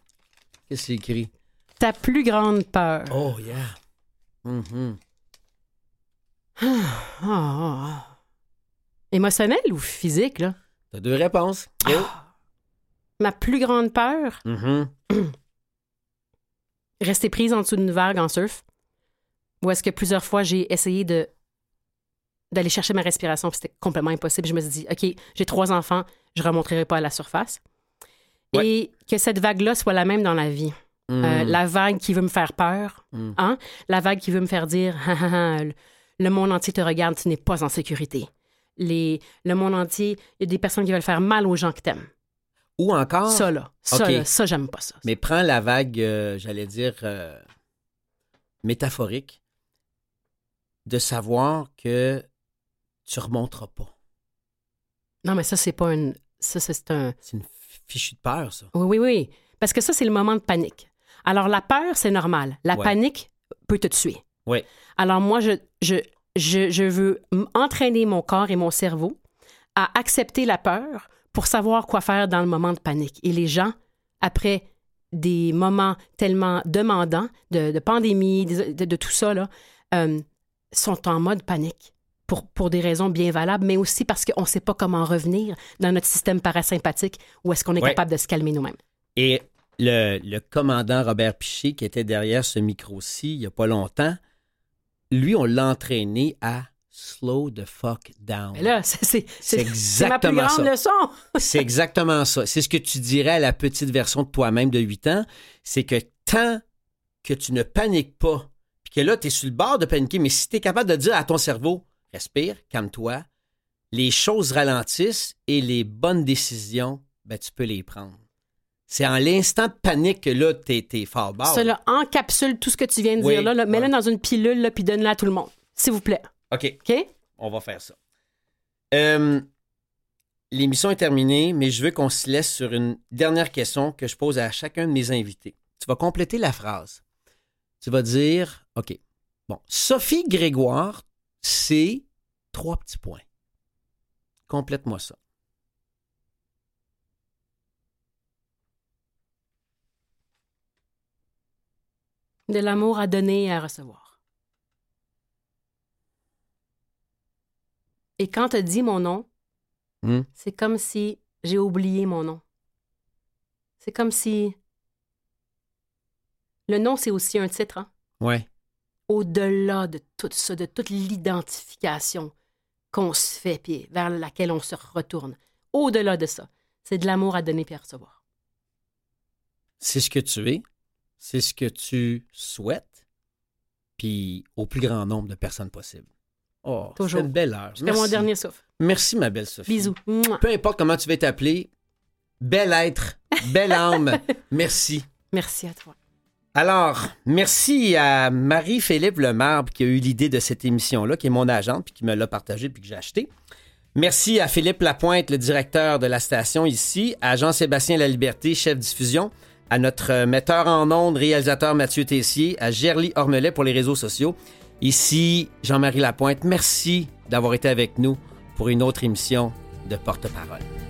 Qu'est-ce que c'est écrit? Ta plus grande peur. Oh, yeah. Mhm. Ah, ah. Émotionnel ou physique, là? T'as deux réponses. Go. Ma plus grande peur, Mhm. rester prise en dessous d'une vague en surf. où est-ce que plusieurs fois j'ai essayé de d'aller chercher ma respiration, puis c'était complètement impossible. Je me suis dit, OK, j'ai trois enfants, je ne remonterai pas à la surface. Ouais. Et que cette vague-là soit la même dans la vie. Euh, la vague qui veut me faire peur, Mm. hein? la vague qui veut me faire dire Ah, ah, ah, le- le monde entier te regarde, tu n'es pas en sécurité. Les, le monde entier, il y a des personnes qui veulent faire mal aux gens que t'aimes. Ou encore, Ça, là, ça, là, ça, j'aime pas ça. mais prends la vague, euh, j'allais dire, euh, métaphorique, de savoir que tu remonteras pas. Non, mais ça, c'est pas une. Ça, c'est un. C'est une fichue de peur, ça. Oui, oui, oui. Parce que ça, c'est le moment de panique. Alors, la peur, c'est normal. La Ouais. panique peut te tuer. Oui. Alors, moi, je, je, je, je veux entraîner mon corps et mon cerveau à accepter la peur pour savoir quoi faire dans le moment de panique. Et les gens, après des moments tellement demandants de, de pandémie, de, de- de tout ça, là, euh, sont en mode panique. Pour, pour des raisons bien valables, mais aussi parce qu'on ne sait pas comment revenir dans notre système parasympathique où est-ce qu'on est Ouais. capable de se calmer nous-mêmes. Et le, le commandant Robert Piché, qui était derrière ce micro-ci il n'y a pas longtemps, lui, on l'a entraîné à slow the fuck down. Mais là, c'est, ma plus exactement grande ça. leçon. C'est exactement ça. C'est ce que tu dirais à la petite version de toi-même de 8 ans. C'est que tant que tu ne paniques pas, puis que là, tu es sur le bord de paniquer, mais si tu es capable de dire à ton cerveau, respire, calme-toi, les choses ralentissent et les bonnes décisions, ben, tu peux les prendre. C'est en l'instant de panique que là, tu es, fort bord. Ça, là, encapsule tout ce que tu viens de Oui, dire là, là. mets-le ouais. dans une pilule, là, puis donne-la à tout le monde. S'il vous plaît. OK. OK? On va faire ça. Euh, L'émission est terminée, mais je veux qu'on se laisse sur une dernière question que je pose à chacun de mes invités. Tu vas compléter la phrase. Tu vas dire, OK, bon, Sophie Grégoire, c'est trois petits points. Complète-moi ça. De l'amour à donner et à recevoir. Et quand tu dis mon nom, Hmm? c'est comme si j'ai oublié mon nom. C'est comme si. Le nom, c'est aussi un titre, hein? Ouais. Au-delà de tout ça, de toute l'identification qu'on se fait, puis vers laquelle on se retourne. Au-delà de ça, c'est de l'amour à donner et à recevoir. C'est ce que tu es, c'est ce que tu souhaites, puis au plus grand nombre de personnes possible. Oh, Toujours. une belle heure. Jusqu'à mon dernier souffle. Merci, ma belle Sophie. Bisous. Peu importe comment tu vas t'appeler, bel être, belle âme, merci. Merci à toi. Alors, merci à Marie-Philippe Lemarbre qui a eu l'idée de cette émission-là, qui est mon agente, puis qui me l'a partagé, puis que j'ai acheté. Merci à Philippe Lapointe, le directeur de la station ici, à Jean-Sébastien Laliberté, chef diffusion, à notre euh, metteur en ondes, réalisateur Mathieu Tessier, à Gerly Ormelet pour les réseaux sociaux. Ici, Jean-Marie Lapointe, merci d'avoir été avec nous pour une autre émission de Porte-Parole.